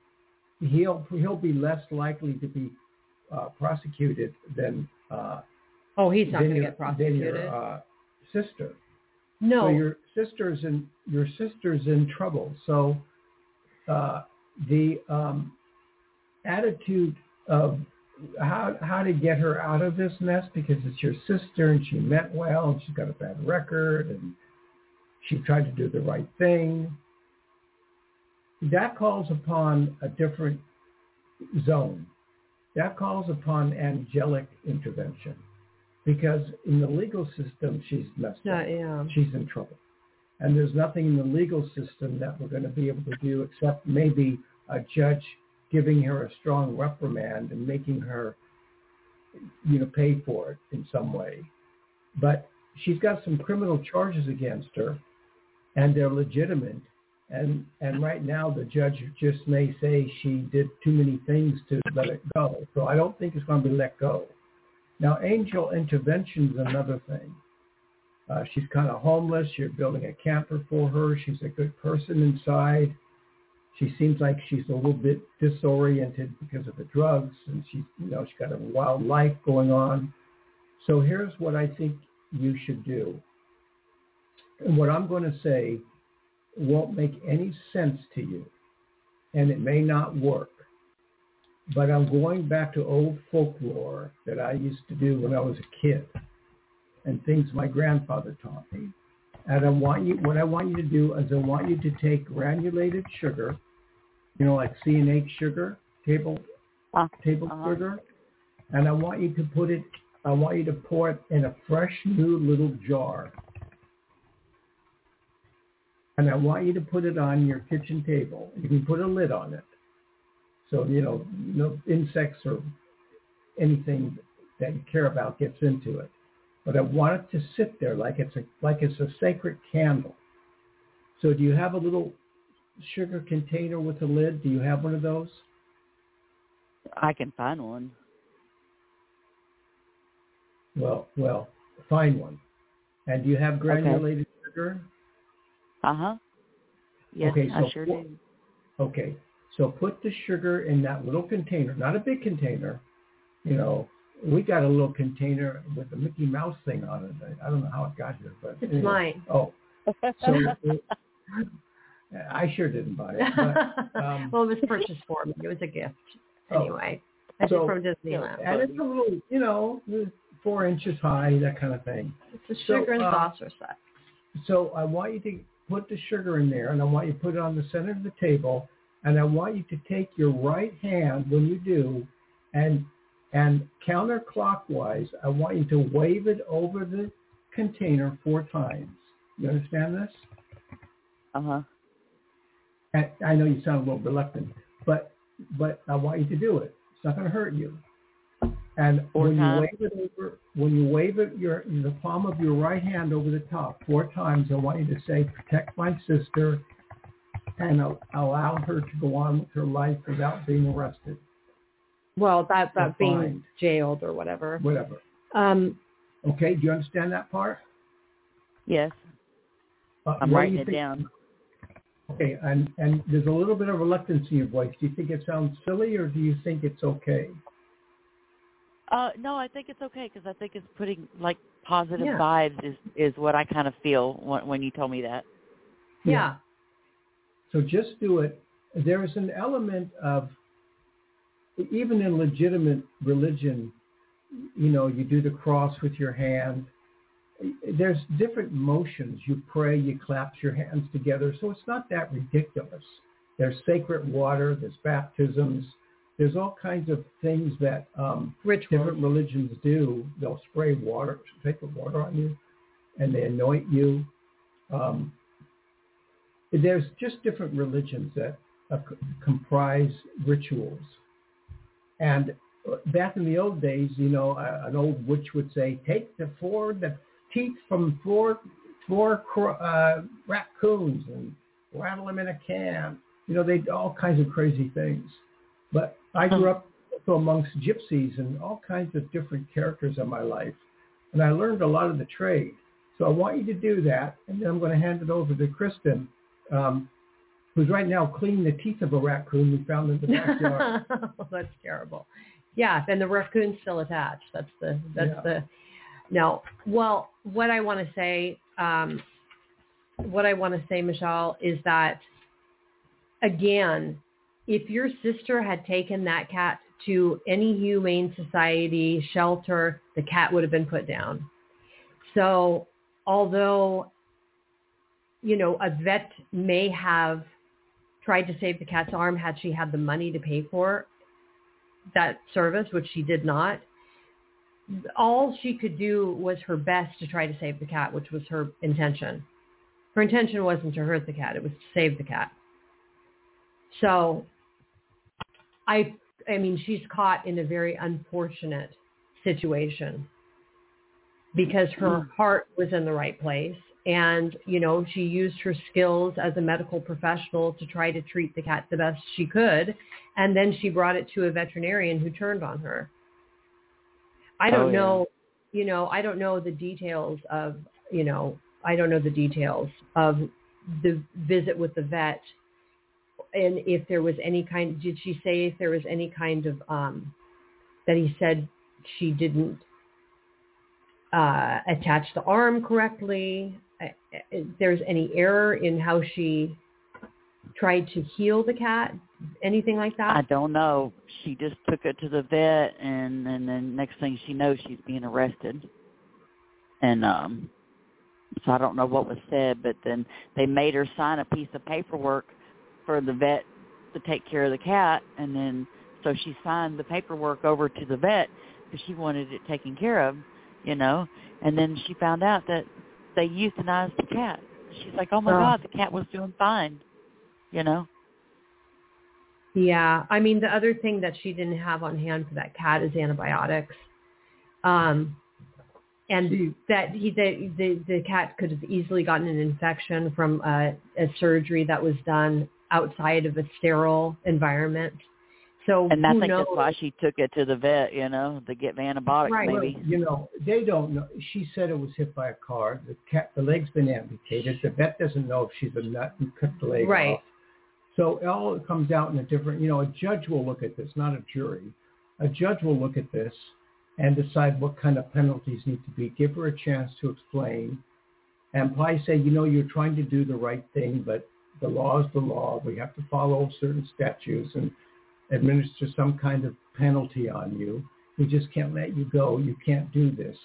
Speaker 3: he'll he'll be less likely to be uh, prosecuted than uh,
Speaker 2: Oh, he's not going to
Speaker 3: your,
Speaker 2: get prosecuted.
Speaker 3: Than your uh, sister.
Speaker 2: no.
Speaker 3: So your sister's in your sister's in trouble. So uh, the um, attitude of how how to get her out of this mess because it's your sister and she meant well and she's got a bad record and she tried to do the right thing. That calls upon a different zone. That calls upon angelic intervention because in the legal system she's messed
Speaker 2: Yeah,
Speaker 3: up
Speaker 2: yeah.
Speaker 3: she's in trouble. And there's nothing in the legal system that we're going to be able to do except maybe a judge giving her a strong reprimand and making her, you know, pay for it in some way. But she's got some criminal charges against her, and they're legitimate. And and right now the judge just may say she did too many things to let it go. So I don't think it's going to be let go. Now, angel intervention is another thing. Uh, she's kind of homeless. You're building a camper for her. She's a good person inside. She seems like she's a little bit disoriented because of the drugs, and she's, you know, she's got a wild life going on. So here's what I think you should do. And what I'm going to say won't make any sense to you, and it may not work. But I'm going back to old folklore that I used to do when I was a kid and things my grandfather taught me. And I want you, what I want you to do is I want you to take granulated sugar, you know, like C and H sugar, table,
Speaker 1: Uh,
Speaker 3: table
Speaker 1: uh-huh.
Speaker 3: sugar, and I want you to put it, I want you to pour it in a fresh new little jar. And I want you to put it on your kitchen table. You can put a lid on it. So, you know, no insects or anything that you care about gets into it but I want it to sit there like it's a like it's a sacred candle. So do you have a little sugar container with a lid? Do you have one of those?
Speaker 1: I can find one.
Speaker 3: Well, well, find one. And do you have granulated sugar?
Speaker 1: Uh huh. Yes,
Speaker 3: Okay,
Speaker 1: I
Speaker 3: so
Speaker 1: sure
Speaker 3: what-
Speaker 1: do.
Speaker 3: Okay. So put the sugar in that little container, not a big container. You know, we got a little container with a Mickey Mouse thing on it. I, I don't know how it got here, but
Speaker 2: It's
Speaker 3: anyway.
Speaker 2: mine.
Speaker 3: Oh, so it- I sure didn't buy it. But, um,
Speaker 2: well, it was purchased for me. It was a gift.
Speaker 3: Oh.
Speaker 2: Anyway, I
Speaker 3: So-
Speaker 2: from Disneyland.
Speaker 3: and it's a little, you know, four inches high, that kind of thing.
Speaker 2: It's a
Speaker 3: so,
Speaker 2: sugar and
Speaker 3: uh,
Speaker 2: saucer set.
Speaker 3: So I want you to put the sugar in there, and I want you to put it on the center of the table, and I want you to take your right hand when you do, and and counterclockwise, I want you to wave it over the container four times. You understand this?
Speaker 1: Uh huh.
Speaker 3: And I know you sound a little reluctant, but but I want you to do it. It's not going to hurt you. And
Speaker 1: Four
Speaker 3: when
Speaker 1: times?
Speaker 3: you wave it over, when you wave it your the palm of your right hand over the top four times, I want you to say, "Protect my sister," and allow her to go on with her life without being arrested,
Speaker 2: Well, that that being
Speaker 3: fined.
Speaker 2: jailed or whatever.
Speaker 3: whatever.
Speaker 2: Um,
Speaker 3: Okay, do you understand that part?
Speaker 1: Yes.
Speaker 3: Uh,
Speaker 1: I'm writing it
Speaker 3: think-
Speaker 1: down.
Speaker 3: Okay, and and there's a little bit of reluctance in your voice. Do you think it sounds silly, or do you think it's okay?
Speaker 1: Uh, no, I think it's okay because I think it's putting like positive
Speaker 2: Yeah.
Speaker 1: vibes is is what I kind of feel when, when you told me that.
Speaker 2: Yeah.
Speaker 3: So just do it. There is an element of, even in legitimate religion, you know, you do the cross with your hand. There's different motions. You pray, you clap your hands together. So it's not that ridiculous. There's sacred water. There's baptisms. There's all kinds of things that um, different religions do. They'll spray water, sacred water on you, and they anoint you. Um, there's just different religions that uh, comprise rituals. And back in the old days, you know, uh, an old witch would say, take the four the teeth from four four uh, raccoons and rattle them in a can. You know, they all kinds of crazy things. But I grew up amongst gypsies and all kinds of different characters in my life, and I learned a lot of the trade. So I want you to do that, and then I'm going to hand it over to Kristin, um, who's right now cleaning the teeth of a raccoon we found in the backyard.
Speaker 2: that's terrible. Yeah, and the raccoon's still attached. That's the that's
Speaker 3: Yeah.
Speaker 2: the no. Well, what I want to say, um, what I want to say, Michelle, is that again, if your sister had taken that cat to any humane society shelter, the cat would have been put down. So, although you know a vet may have tried to save the cat's arm had she had the money to pay for that service, which she did not. All she could do was her best to try to save the cat, which was her intention. Her intention wasn't to hurt the cat; it was to save the cat. So, I, I mean, she's caught in a very unfortunate situation because her hmm. heart was in the right place and you know she used her skills as a medical professional to try to treat the cat the best she could and then she brought it to a veterinarian who turned on her i don't
Speaker 1: Oh, yeah.
Speaker 2: know you know i don't know the details of you know i don't know the details of the visit with the vet and if there was any kind did she say if there was any kind of um that he said she didn't uh, attach the arm correctly. There's any error in how she tried to heal the cat, anything like that?
Speaker 1: I don't know. She just took it to the vet, and and then next thing she knows, she's being arrested. And um, so I don't know what was said, but then they made her sign a piece of paperwork for the vet to take care of the cat, and then so she signed the paperwork over to the vet because she wanted it taken care of, you know. And then she found out that they euthanized the cat. She's like, "Oh my
Speaker 2: Oh.
Speaker 1: God, the cat was doing fine," you know.
Speaker 2: Yeah. I mean, the other thing that she didn't have on hand for that cat is antibiotics. Um, and
Speaker 3: See-
Speaker 2: that he the, the the cat could have easily gotten an infection from a, a surgery that was done outside of a sterile environment. So
Speaker 1: And I
Speaker 2: who
Speaker 1: think
Speaker 2: knows?
Speaker 1: that's why she took it to the vet, you know, to get antibiotics
Speaker 2: Right.
Speaker 1: maybe.
Speaker 3: Well, you know, they don't know. She said it was hit by a car. The cat, the leg's been amputated. The vet doesn't know if she's a nut and cut the leg
Speaker 2: Right.
Speaker 3: off. So it all comes out in a different. You know, a judge will look at this, not a jury. A judge will look at this and decide what kind of penalties need to be. Give her a chance to explain, and probably say, you know, you're trying to do the right thing, but the law is the law. We have to follow certain statutes and administer some kind of penalty on you. We just can't let you go. You can't do this.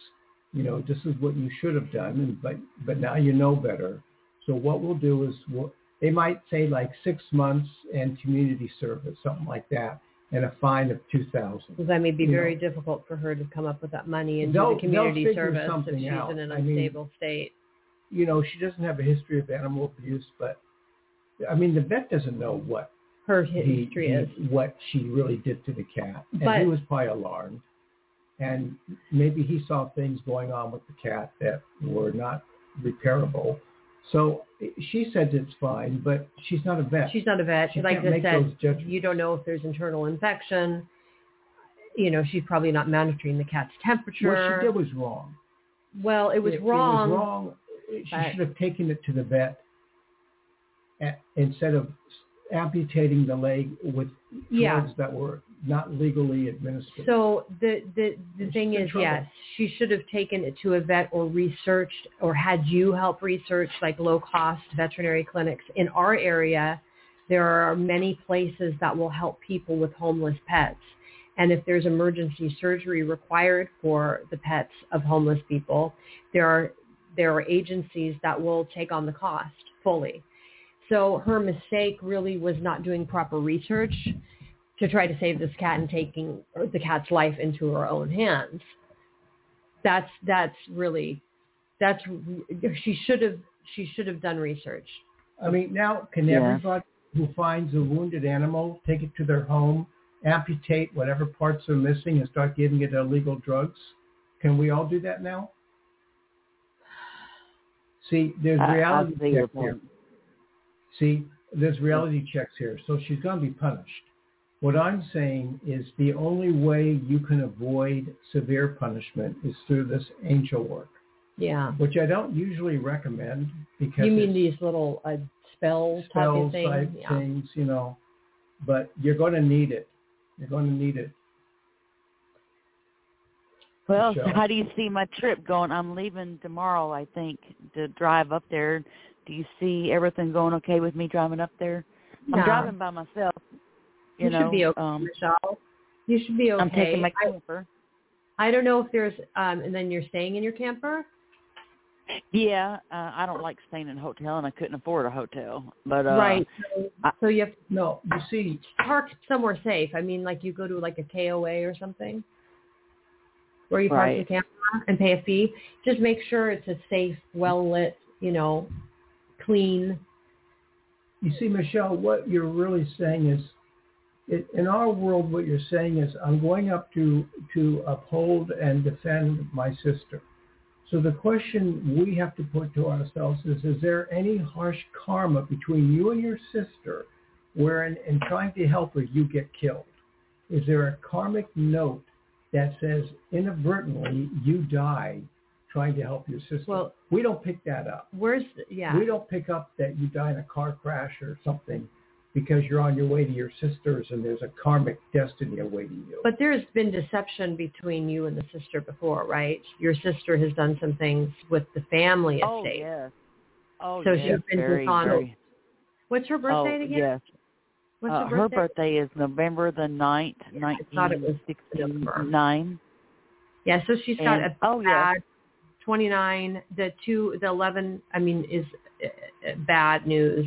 Speaker 3: You know, this is what you should have done, and but but now you know better. So what we'll do is we'll, they might say like six months and community service, something like that, and a fine of two thousand.
Speaker 2: that may be very
Speaker 3: know.
Speaker 2: difficult for her to come up with that money and
Speaker 3: They'll-
Speaker 2: do the community service if she's
Speaker 3: out.
Speaker 2: in an
Speaker 3: I mean,
Speaker 2: unstable state.
Speaker 3: You know, she doesn't have a history of animal abuse, but I mean, the vet doesn't know what
Speaker 2: Her
Speaker 3: he-
Speaker 2: history
Speaker 3: he-
Speaker 2: is.
Speaker 3: what she really did to the cat, and
Speaker 2: But-
Speaker 3: he was probably alarmed. And maybe he saw things going on with the cat that were not repairable. So she said it's fine, but she's not a vet.
Speaker 2: She's not a vet.
Speaker 3: She
Speaker 2: like
Speaker 3: make
Speaker 2: said, you don't know if there's internal infection. You know, she's probably not monitoring the cat's temperature.
Speaker 3: what she did was wrong.
Speaker 2: well, it was
Speaker 3: It
Speaker 2: wrong.
Speaker 3: was wrong. she should have taken it to the vet a- instead of amputating the leg with
Speaker 2: Yeah.
Speaker 3: drugs that were not legally administered.
Speaker 2: So the the the thing is,
Speaker 3: trouble.
Speaker 2: yes, she should have taken it to a vet or researched or had you help research like low cost veterinary clinics in our area. There are many places that will help people with homeless pets. And if there's emergency surgery required for the pets of homeless people, there are there are agencies that will take on the cost fully. So her mistake really was not doing proper research to try to save this cat and taking the cat's life into her own hands. That's that's really that's she should have she should have done research.
Speaker 3: I mean, now can
Speaker 1: Yeah.
Speaker 3: everybody who finds a wounded animal take it to their home, amputate whatever parts are missing, and start giving it illegal drugs? Can we all do that now? See, there's
Speaker 1: I- I
Speaker 3: reality
Speaker 1: see your
Speaker 3: here.
Speaker 1: point.
Speaker 3: See, there's reality checks here, so she's going to be punished. What I'm saying is the only way you can avoid severe punishment is through this angel work,
Speaker 2: Yeah.
Speaker 3: which I don't usually recommend because
Speaker 2: You mean these little uh, spell type of things?
Speaker 3: type
Speaker 2: Yeah.
Speaker 3: things, you know. But you're going to need it. You're going to need it.
Speaker 1: Well,
Speaker 3: Michelle.
Speaker 1: how do you see my trip going? I'm leaving tomorrow, I think, to drive up there. Do you see everything going okay with me driving up there? I'm driving by myself. You,
Speaker 2: You
Speaker 1: know,
Speaker 2: should be okay,
Speaker 1: um,
Speaker 2: Michelle. You should be okay.
Speaker 1: I'm taking my
Speaker 2: I,
Speaker 1: camper.
Speaker 2: I don't know if there's um and then you're staying in your camper?
Speaker 1: Yeah, uh, I don't like staying in a hotel, and I couldn't afford a hotel. But uh,
Speaker 2: right. So,
Speaker 1: I-
Speaker 2: so you have to
Speaker 3: No, you see,
Speaker 2: park somewhere safe. I mean like you go to like a KOA or something where you park
Speaker 1: Right.
Speaker 2: your camper and pay a fee. Just make sure it's a safe, well lit, you know,
Speaker 3: you see, Michelle, what you're really saying is, it, in our world, what you're saying is, I'm going up to to uphold and defend my sister. So the question we have to put to ourselves is, is there any harsh karma between you and your sister where in, in trying to help her, you get killed? Is there a karmic note that says inadvertently you die trying to help your sister?
Speaker 2: Well-
Speaker 3: we don't pick that up.
Speaker 2: Where's yeah.
Speaker 3: We don't pick up that you die in a car crash or something because you're on your way to your sister's and there's a karmic destiny awaiting you.
Speaker 2: But there's been deception between you and the sister before, right? Your sister has done some things with the family estate.
Speaker 1: oh
Speaker 2: estate.
Speaker 1: yes, oh
Speaker 2: So
Speaker 1: yes,
Speaker 2: she's been
Speaker 1: very,
Speaker 2: dishonest.
Speaker 1: very.
Speaker 2: What's her
Speaker 1: Oh
Speaker 2: birthday again?
Speaker 1: yes,
Speaker 2: What's
Speaker 1: uh,
Speaker 2: her
Speaker 1: her
Speaker 2: birthday?
Speaker 1: birthday is November the ninth,
Speaker 2: Yeah, I thought it was
Speaker 1: nineteen sixty-nine.
Speaker 2: Yeah, so she's got
Speaker 1: And-
Speaker 2: a
Speaker 1: oh, yeah.
Speaker 2: Bad 29. The two, the 11, I mean, is uh, uh, bad news.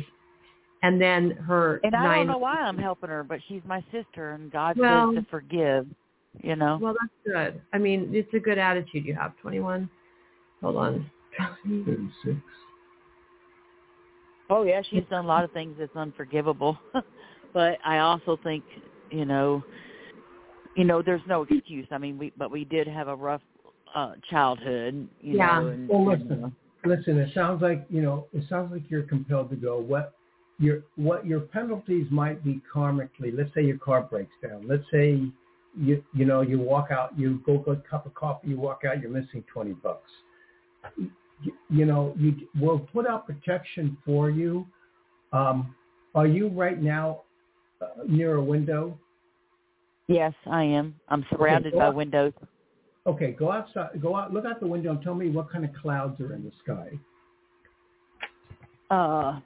Speaker 2: And then her
Speaker 1: And I
Speaker 2: nine.
Speaker 1: don't know why I'm helping her, but she's my sister, and God
Speaker 2: Well-
Speaker 1: says to forgive. You know.
Speaker 2: Well, that's good. I mean, it's a good attitude you have. 21. Hold on.
Speaker 3: 36.
Speaker 1: Oh yeah, she's done a lot of things that's unforgivable. but I also think, you know, you know, there's no excuse. I mean, we but we did have a rough uh childhood, you
Speaker 2: Yeah.
Speaker 1: know. And,
Speaker 3: Well,
Speaker 1: and,
Speaker 3: listen. Listen, it sounds like, you know, it sounds like you're compelled to go. What your what your penalties might be karmically. Let's say your car breaks down. Let's say you you know you walk out, you go get a cup of coffee, you walk out, you're missing twenty bucks. You, you know, you will put out protection for you. Um, are you right now uh, near a window?
Speaker 1: yes, I am. I'm surrounded by
Speaker 3: well-
Speaker 1: windows.
Speaker 3: Okay, go outside. Go out. Look out the window and tell me what kind of clouds are in the sky.
Speaker 1: Uh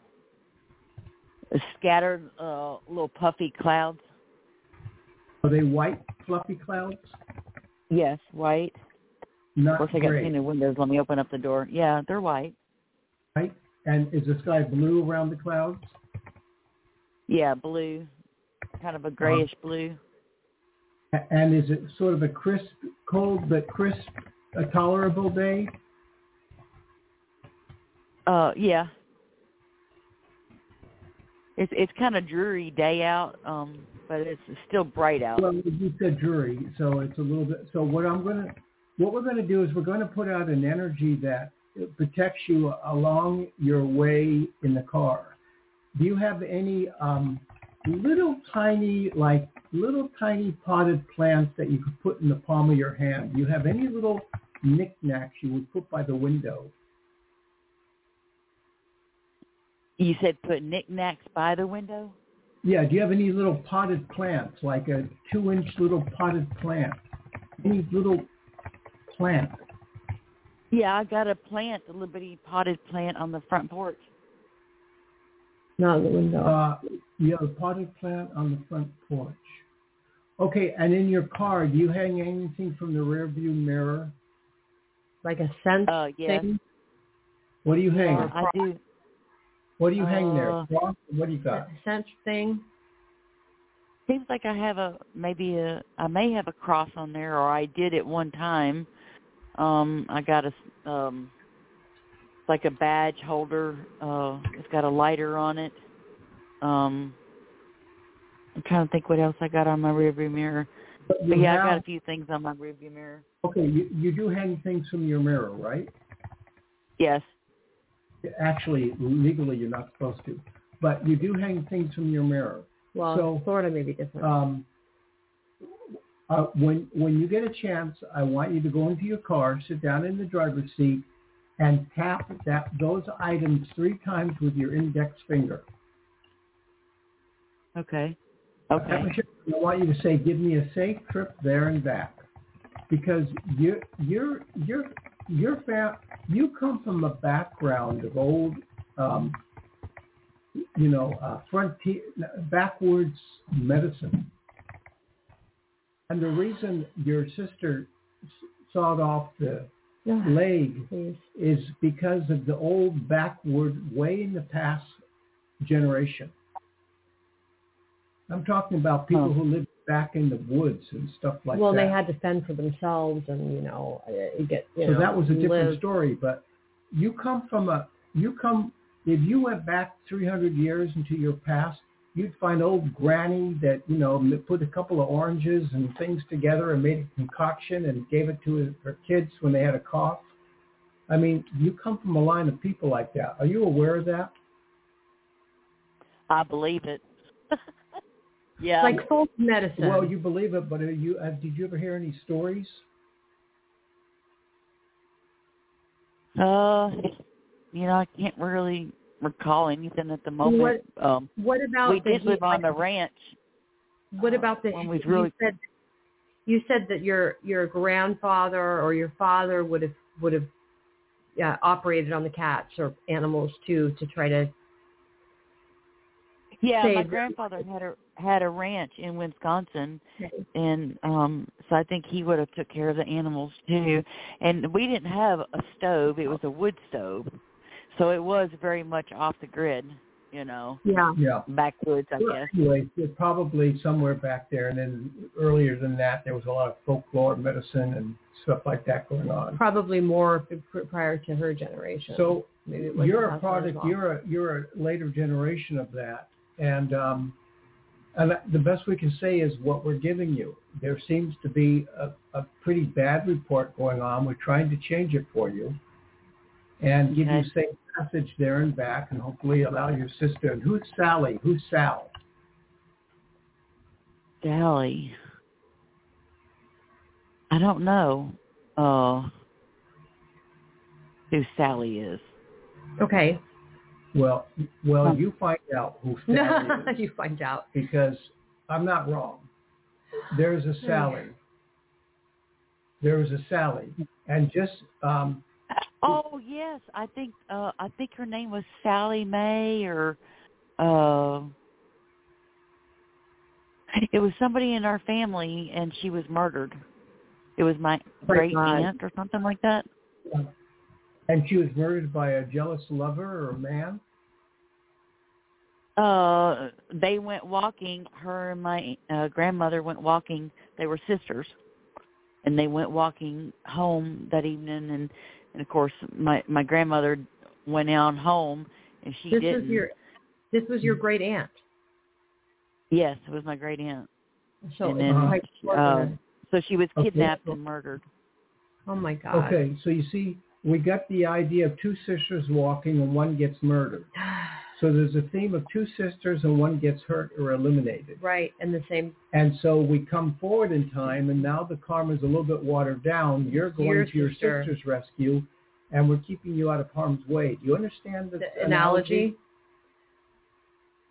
Speaker 1: scattered uh little puffy clouds.
Speaker 3: Are they white, fluffy clouds?
Speaker 1: Yes, white.
Speaker 3: Not
Speaker 1: Of course I got tinted windows. Let me open up the door. Yeah, they're white.
Speaker 3: right? And is the sky blue around the clouds?
Speaker 1: Yeah, blue. Kind of a grayish blue.
Speaker 3: And is it sort of a crisp, cold but crisp, a tolerable day?
Speaker 1: Uh, yeah. It's it's kind of dreary day out, um, but it's still bright out.
Speaker 3: Well, you said jury, so it's a little bit. So what I'm gonna, what we're gonna do is we're gonna put out an energy that protects you along your way in the car. Do you have any um, little tiny, like little tiny potted plants that you could put in the palm of your hand? Do you have any little knickknacks you would put by the window?
Speaker 1: You said put knickknacks by the window.
Speaker 3: Yeah. Do you have any little potted plants, like a two-inch little potted plant? Any little plant?
Speaker 1: Yeah, I got a plant, a little bitty potted plant on the front porch.
Speaker 2: Not in the window.
Speaker 3: Uh, you have a potted plant on the front porch. Okay, and in your car, do you hang anything from the rear view mirror?
Speaker 2: like a scent
Speaker 1: Uh, yes.
Speaker 2: thing.
Speaker 3: What do you hang?
Speaker 1: Yeah, I do.
Speaker 3: What do you hang there?
Speaker 1: Uh,
Speaker 3: What do you got?
Speaker 2: scent thing.
Speaker 1: Seems like I have a maybe a I may have a cross on there, or I did at one time. Um, I got a s- um, like a badge holder. Uh, it's got a lighter on it. Um, I'm trying to think what else I got on my rearview mirror.
Speaker 3: But
Speaker 1: But yeah, I
Speaker 3: have-
Speaker 1: got a few things on my rearview mirror.
Speaker 3: Okay, you, you do hang things from your mirror, right?
Speaker 1: Yes.
Speaker 3: Actually, legally, you're not supposed to, but you do hang things from your mirror.
Speaker 2: Well,
Speaker 3: So,
Speaker 2: Florida may be different.
Speaker 3: Um, uh, when when you get a chance, I want you to go into your car, sit down in the driver's seat, and tap that those items three times with your index finger.
Speaker 1: Okay.
Speaker 3: I
Speaker 1: Okay.
Speaker 3: want you- I want you to say, "Give me a safe trip there and back," because you're you're you're you're fa- you come from a background of old, um, you know, uh, frontier backwards medicine, and the reason your sister sawed off the
Speaker 2: Yeah,
Speaker 3: leg
Speaker 2: please.
Speaker 3: is because of the old backward way in the past generation. I'm talking about people
Speaker 1: Oh.
Speaker 3: who lived back in the woods and stuff like
Speaker 2: well,
Speaker 3: that.
Speaker 2: Well, they had to fend for themselves, and you know, get you
Speaker 3: so
Speaker 2: know.
Speaker 3: that was a different
Speaker 2: live.
Speaker 3: story. But you come from a you come if you went back 300 years into your past, you'd find old granny that you know put a couple of oranges and things together and made a concoction and gave it to her kids when they had a cough. I mean, you come from a line of people like that. Are you aware of that?
Speaker 1: I believe it. yeah.
Speaker 2: Like folk medicine.
Speaker 3: Well, you believe it, but are you uh, did you ever hear any stories?
Speaker 1: Uh, you know, I can't really recall anything at the moment. Um,
Speaker 2: what about
Speaker 1: we
Speaker 2: the
Speaker 1: did live on the ranch.
Speaker 2: What about the?
Speaker 1: When we've
Speaker 2: you
Speaker 1: really-
Speaker 2: said you said that your your grandfather or your father would have would have yeah, operated on the cats or animals too to try to.
Speaker 1: Yeah, my grandfather had a had a ranch in Wisconsin, and um so I think he would have took care of the animals too. And we didn't have a stove; it was a wood stove, so it was very much off the grid. You know,
Speaker 2: Yeah.
Speaker 3: Yeah.
Speaker 1: backwoods, I guess.
Speaker 3: Anyway, probably somewhere back there, and then earlier than that, there was a lot of folklore medicine and stuff like that going on.
Speaker 2: Probably more prior to her generation.
Speaker 3: So
Speaker 2: Maybe
Speaker 3: you're a product.
Speaker 2: well.
Speaker 3: You're a you're a later generation of that, and um, and the best we can say is what we're giving you. There seems to be a, a pretty bad report going on. We're trying to change it for you, and give you
Speaker 1: Okay.
Speaker 3: safe passage there and back, and hopefully allow your sister. And who's Sally? Who's Sal?
Speaker 1: Sally. I don't know uh who Sally is.
Speaker 2: Okay.
Speaker 3: Well, well, you find out who Sally is
Speaker 2: you find out.
Speaker 3: because I'm not wrong. There's a Sally. There is a Sally, and just um,
Speaker 1: Oh yes, I think uh I think her name was Sally May or uh it was somebody in our family and she was murdered. It was my
Speaker 2: My
Speaker 1: great
Speaker 2: God.
Speaker 1: aunt or something like that.
Speaker 3: and she was murdered by a jealous lover or a man.
Speaker 1: Uh they went walking, her and my uh grandmother went walking. They were sisters. And they went walking home that evening and and of course my my grandmother went on home and she
Speaker 2: This
Speaker 1: didn't
Speaker 2: was your this was your great aunt.
Speaker 1: Yes, it was my great aunt.
Speaker 2: So
Speaker 1: And
Speaker 2: it's
Speaker 1: then,
Speaker 2: quite
Speaker 1: uh, So she was
Speaker 3: Okay.
Speaker 1: kidnapped and murdered.
Speaker 2: oh my god.
Speaker 3: Okay, so you see, we got the idea of two sisters walking and one gets murdered. So there's a theme of two sisters and one gets hurt or eliminated.
Speaker 2: Right, and the same.
Speaker 3: And so we come forward in time, and now the karma's a little bit watered down. You're going
Speaker 2: Your
Speaker 3: to your
Speaker 2: sister.
Speaker 3: sister's rescue, and we're keeping you out of harm's way. Do you understand the,
Speaker 2: The analogy?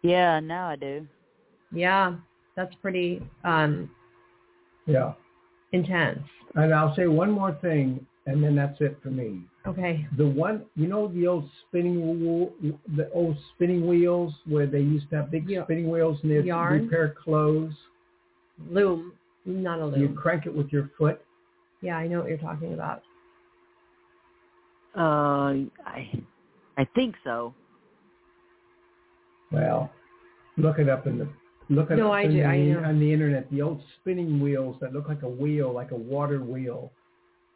Speaker 1: Yeah, now I do.
Speaker 2: Yeah, that's pretty um,
Speaker 3: Yeah.
Speaker 2: intense.
Speaker 3: And I'll say one more thing, and then that's it for me.
Speaker 2: Okay.
Speaker 3: The one, you know, the old spinning wheel, the old spinning wheels where they used to have big
Speaker 2: Yeah.
Speaker 3: spinning wheels and they'd
Speaker 2: Yarn?
Speaker 3: repair clothes.
Speaker 2: Loom, not a loom.
Speaker 3: You crank it with your foot.
Speaker 2: Yeah, I know what you're talking about.
Speaker 1: Uh, I, I think so.
Speaker 3: Well, look it up in the look it
Speaker 2: No,
Speaker 3: up
Speaker 2: I
Speaker 3: in
Speaker 2: do,
Speaker 3: the,
Speaker 2: I know.
Speaker 3: on the internet. The old spinning wheels that look like a wheel, like a water wheel,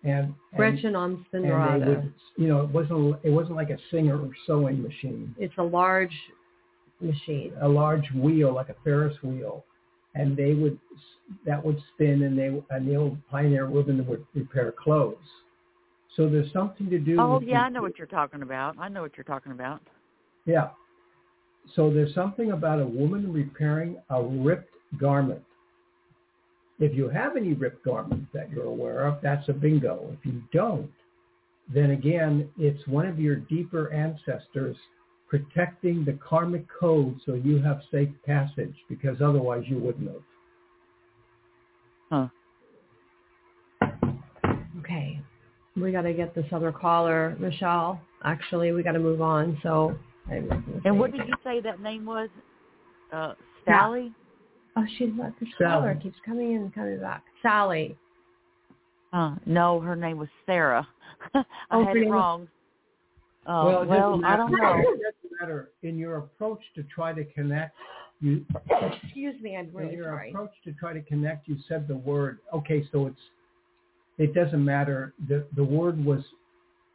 Speaker 3: and and,
Speaker 2: Gretchen on
Speaker 3: and would, you know, it wasn't it wasn't like a singer or sewing machine.
Speaker 2: It's a large machine.
Speaker 3: a large wheel like a Ferris wheel, and they would that would spin, and they and the old pioneer women would repair clothes. So there's something to do.
Speaker 1: Oh
Speaker 3: with
Speaker 1: yeah,
Speaker 3: the-
Speaker 1: I know what you're talking about. I know what you're talking about.
Speaker 3: Yeah. So there's something about a woman repairing a ripped garment. If you have any ripped garments that you're aware of, that's a bingo. If you don't, then again, it's one of your deeper ancestors protecting the karmic code so you have safe passage because otherwise you wouldn't have.
Speaker 1: Huh.
Speaker 2: Okay. We got to get this other caller, Michelle. Actually, we got to move on. So,
Speaker 1: And what did you say that name was? Uh, Sally.
Speaker 2: Oh, she's not the
Speaker 3: Sally.
Speaker 2: caller. Keeps coming in and coming back. Sally.
Speaker 1: Uh, no, her name was Sarah. I
Speaker 2: Oh,
Speaker 1: had
Speaker 2: her
Speaker 1: it wrong. Uh,
Speaker 3: well,
Speaker 1: well, I don't know.
Speaker 3: It doesn't matter. In your approach to try to connect, you
Speaker 2: Excuse me. I'm really in
Speaker 3: your
Speaker 2: sorry.
Speaker 3: approach to try to connect, you said the word. Okay, so it's it doesn't matter. The the word was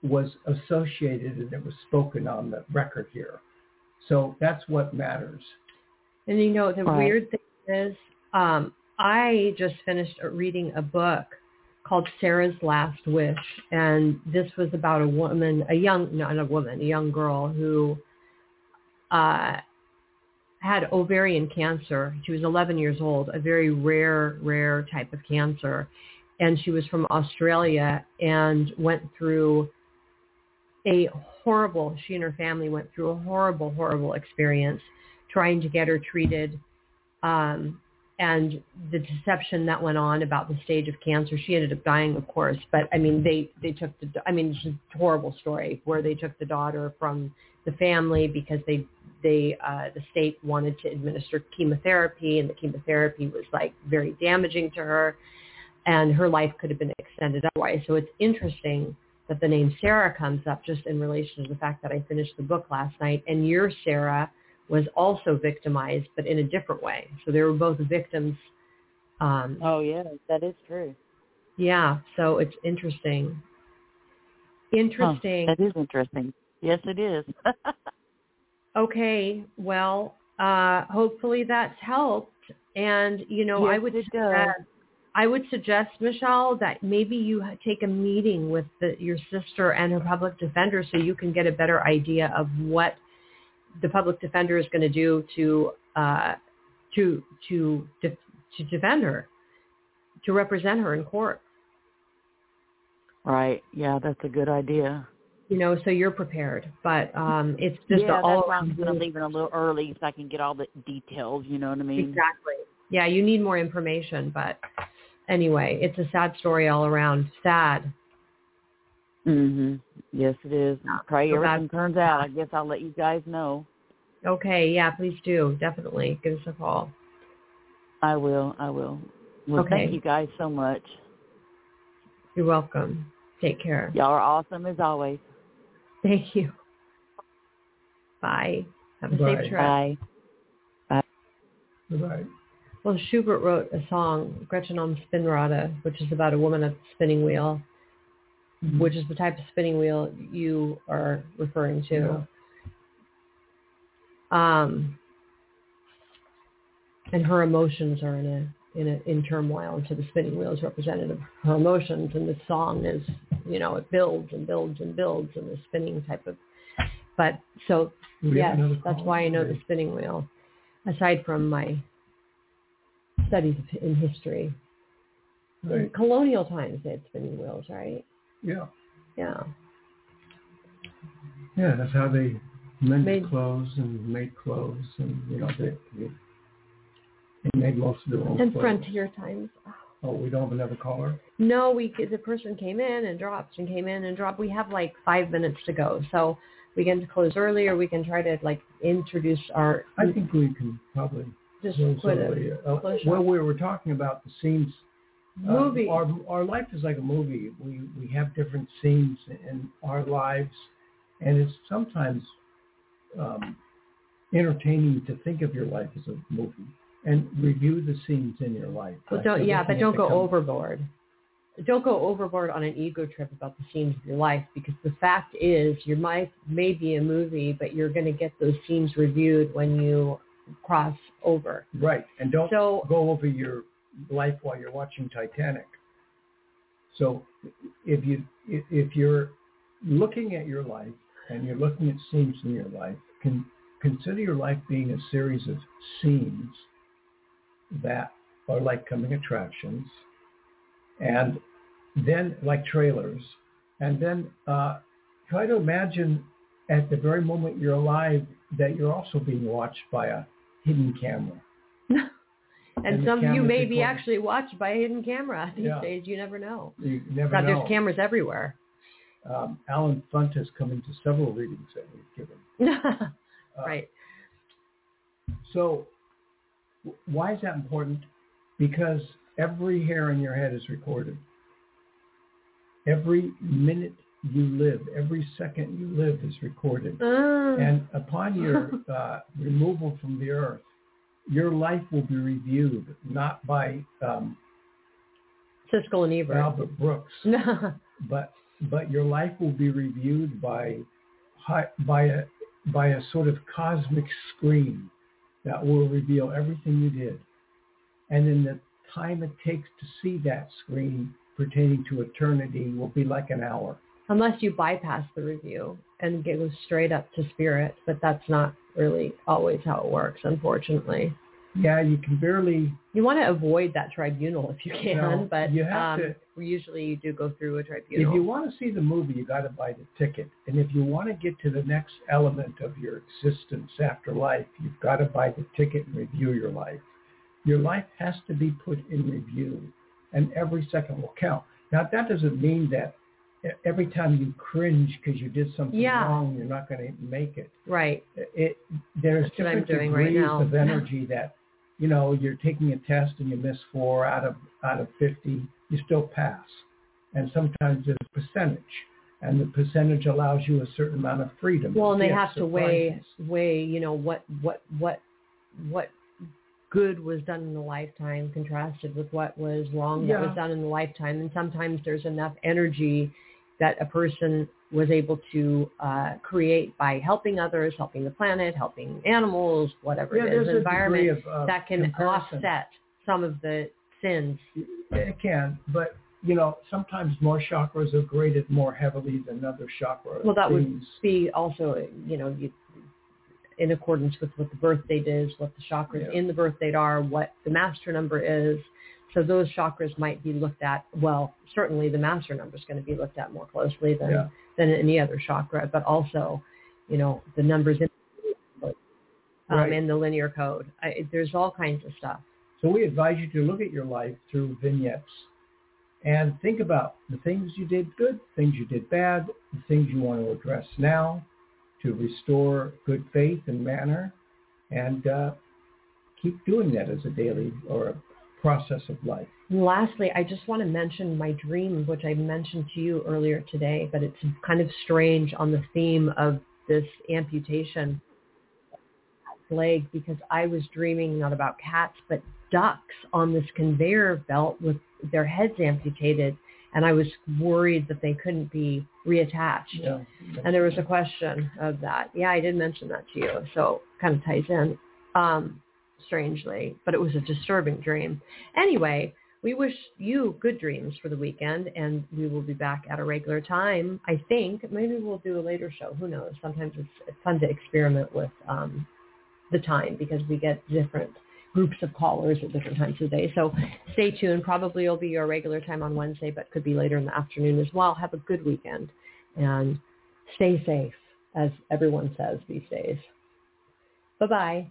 Speaker 3: was associated and it was spoken on the record here. So that's what matters.
Speaker 2: And you know, the
Speaker 1: Right.
Speaker 2: weird thing is, um, I just finished reading a book called Sarah's Last Wish. And this was about a woman, a young, not a woman, a young girl who uh, had ovarian cancer. She was 11 years old, a very rare, rare type of cancer. And she was from Australia and went through a horrible, she and her family went through a horrible, horrible experience trying to get her treated um, and the deception that went on about the stage of cancer. She ended up dying, of course, but I mean, they, they took the, I mean, it's just a horrible story where they took the daughter from the family because they, they, uh, the state wanted to administer chemotherapy and the chemotherapy was like very damaging to her and her life could have been extended otherwise. So it's interesting that the name Sarah comes up just in relation to the fact that I finished the book last night and your Sarah was also victimized, but in a different way. So they were both victims. Um,
Speaker 1: Oh yeah, that is true.
Speaker 2: yeah, so it's interesting. Interesting.
Speaker 1: that is interesting. Yes, it is.
Speaker 2: Okay, well, uh, hopefully that's helped. And you know, I would suggest, I would suggest, Michelle, that maybe you take a meeting with the, your sister and her public defender so you can get a better idea of what the public defender is going to do to uh, to to def- to defend her, to represent her in court.
Speaker 1: right. Yeah, that's a good idea.
Speaker 2: You know, so you're prepared. But um, it's just
Speaker 1: yeah,
Speaker 2: all
Speaker 1: that's why I'm going to leave it a little early so I can get all the details. You know what I mean?
Speaker 2: Exactly. Yeah, you need more information, but anyway, it's a sad story all around. Sad.
Speaker 1: Mhm. Yes, it is.
Speaker 2: Yeah,
Speaker 1: Pray
Speaker 2: so
Speaker 1: everything turns out. I guess I'll let you guys know.
Speaker 2: Okay, yeah, please do. Definitely give us a call.
Speaker 1: I will. I will. Well,
Speaker 2: Okay.
Speaker 1: thank you guys so much.
Speaker 2: You're welcome. Take care.
Speaker 1: Y'all are awesome as always.
Speaker 2: Thank you. Bye. Have a
Speaker 3: Bye.
Speaker 2: safe trip.
Speaker 1: Bye.
Speaker 3: Right.
Speaker 2: Well, Schubert wrote a song, Gretchen am Spinnrade, which is about a woman at the spinning wheel, which is the type of spinning wheel you are referring to. Um, and her emotions are in a in a in turmoil, and so the spinning wheel is representative of her emotions, and the song is, you know, it builds and builds and builds and the spinning type of. But so
Speaker 3: we
Speaker 2: yes, that's why I know the spinning wheel. Aside from my studies in history, in colonial times they had spinning wheels, right?
Speaker 3: Yeah.
Speaker 2: Yeah.
Speaker 3: Yeah, that's how they mended
Speaker 2: Made-
Speaker 3: clothes and made clothes and you know they, they, they made most of their own
Speaker 2: And
Speaker 3: clothes.
Speaker 2: frontier times.
Speaker 3: Oh, we don't have another caller.
Speaker 2: No, we the person came in and dropped and came in and dropped. We have like five minutes to go, so we can close early, or we can try to like introduce our.
Speaker 3: I think we can probably
Speaker 2: just
Speaker 3: close
Speaker 2: quit
Speaker 3: early.
Speaker 2: it.
Speaker 3: Uh, well, we were talking about the scenes. Uh,
Speaker 2: Movie.
Speaker 3: our our life is like a movie. We we have different scenes in our lives, and it's sometimes um, entertaining to think of your life as a movie and review the scenes in your life.
Speaker 2: But don't, yeah, but don't go overboard. Don't go overboard on an ego trip about the scenes of your life because the fact is your life may be a movie, but you're going to get those scenes reviewed when you cross over.
Speaker 3: Right, and don't
Speaker 2: So
Speaker 3: go over your life while you're watching Titanic. So if you if- you're looking at your life and you're looking at scenes in your life, can consider your life being a series of scenes that are like coming attractions, and then like trailers, and then uh, try to imagine at the very moment you're alive that you're also being watched by a hidden camera.
Speaker 2: And,
Speaker 3: And
Speaker 2: some of you may be actually watched by a hidden camera these
Speaker 3: Yeah.
Speaker 2: days. You never know.
Speaker 3: You never
Speaker 2: God,
Speaker 3: know.
Speaker 2: there's cameras everywhere.
Speaker 3: um, Allen Funt has come into several readings that we've given. Uh,
Speaker 2: right.
Speaker 3: So why is that important? Because every hair in your head is recorded. Every minute you live, every second you live is recorded.
Speaker 2: Uh,
Speaker 3: And upon your uh, removal from the earth, your life will be reviewed not by um,
Speaker 2: Siskel and Ebert.
Speaker 3: Albert Brooks, but but your life will be reviewed by by a by a sort of cosmic screen that will reveal everything you did, and in the time it takes to see that screen pertaining to eternity will be like an hour.
Speaker 2: Unless you bypass the review and go straight up to spirit, but that's not really always how it works, unfortunately.
Speaker 3: Yeah, you can barely.
Speaker 2: You want to avoid that tribunal if you can,
Speaker 3: No,
Speaker 2: but
Speaker 3: you have
Speaker 2: um,
Speaker 3: to-
Speaker 2: usually you do go through a tribunal.
Speaker 3: If you want to see the movie, you got to buy the ticket, and if you want to get to the next element of your existence after life, you've got to buy the ticket and review your life. Your life has to be put in review, and every second will count. Now, that doesn't mean that every time you cringe because you did something
Speaker 2: Yeah.
Speaker 3: wrong, you're not going to make it.
Speaker 2: right.
Speaker 3: It there's
Speaker 2: That's
Speaker 3: different
Speaker 2: right
Speaker 3: degrees
Speaker 2: now.
Speaker 3: of energy that you know you're taking a test and you miss four out of out of fifty, you still pass, and sometimes there's a percentage, and the percentage allows you a certain amount of freedom.
Speaker 2: Well, and they have to weigh weigh, you know, what what what what good was done in the lifetime contrasted with what was wrong that was done in the lifetime. And sometimes there's enough energy that a person was able to uh, create by helping others, helping the planet, helping animals, whatever
Speaker 3: Yeah,
Speaker 2: it is, environment
Speaker 3: of, uh,
Speaker 2: that can
Speaker 3: comparison.
Speaker 2: offset some of the sins.
Speaker 3: It can, but you know sometimes more chakras are graded more heavily than other chakras.
Speaker 2: Well, that would be also, you know, you, in accordance with what the birth date is, what the chakras
Speaker 3: Yeah.
Speaker 2: in the birth date are, what the master number is. So those chakras might be looked at. Well, certainly the master number is going to be looked at more closely than
Speaker 3: Yeah.
Speaker 2: than any other chakra, but also, you know, the numbers in um,
Speaker 3: Right.
Speaker 2: in the linear code. I, there's all kinds of stuff.
Speaker 3: So we advise you to look at your life through vignettes and think about the things you did good, things you did bad, the things you want to address now to restore good faith and manner, and uh, keep doing that as a daily or a process of life.
Speaker 2: Lastly, I just want to mention my dream, which I mentioned to you earlier today, but it's kind of strange on the theme of this amputation leg because I was dreaming not about cats, but ducks on this conveyor belt with their heads amputated. And I was worried that they couldn't be reattached.
Speaker 3: Yeah.
Speaker 2: And there was a question of that. Yeah, I did mention that to you. So kind of ties in, um, strangely, but it was a disturbing dream. Anyway, we wish you good dreams for the weekend and we will be back at a regular time. I think maybe we'll do a later show. Who knows? Sometimes it's, it's fun to experiment with um, the time because we get different groups of callers at different times of day. So stay tuned. Probably it'll be your regular time on Wednesday, but could be later in the afternoon as well. Have a good weekend and stay safe. as everyone says these days. Bye-bye.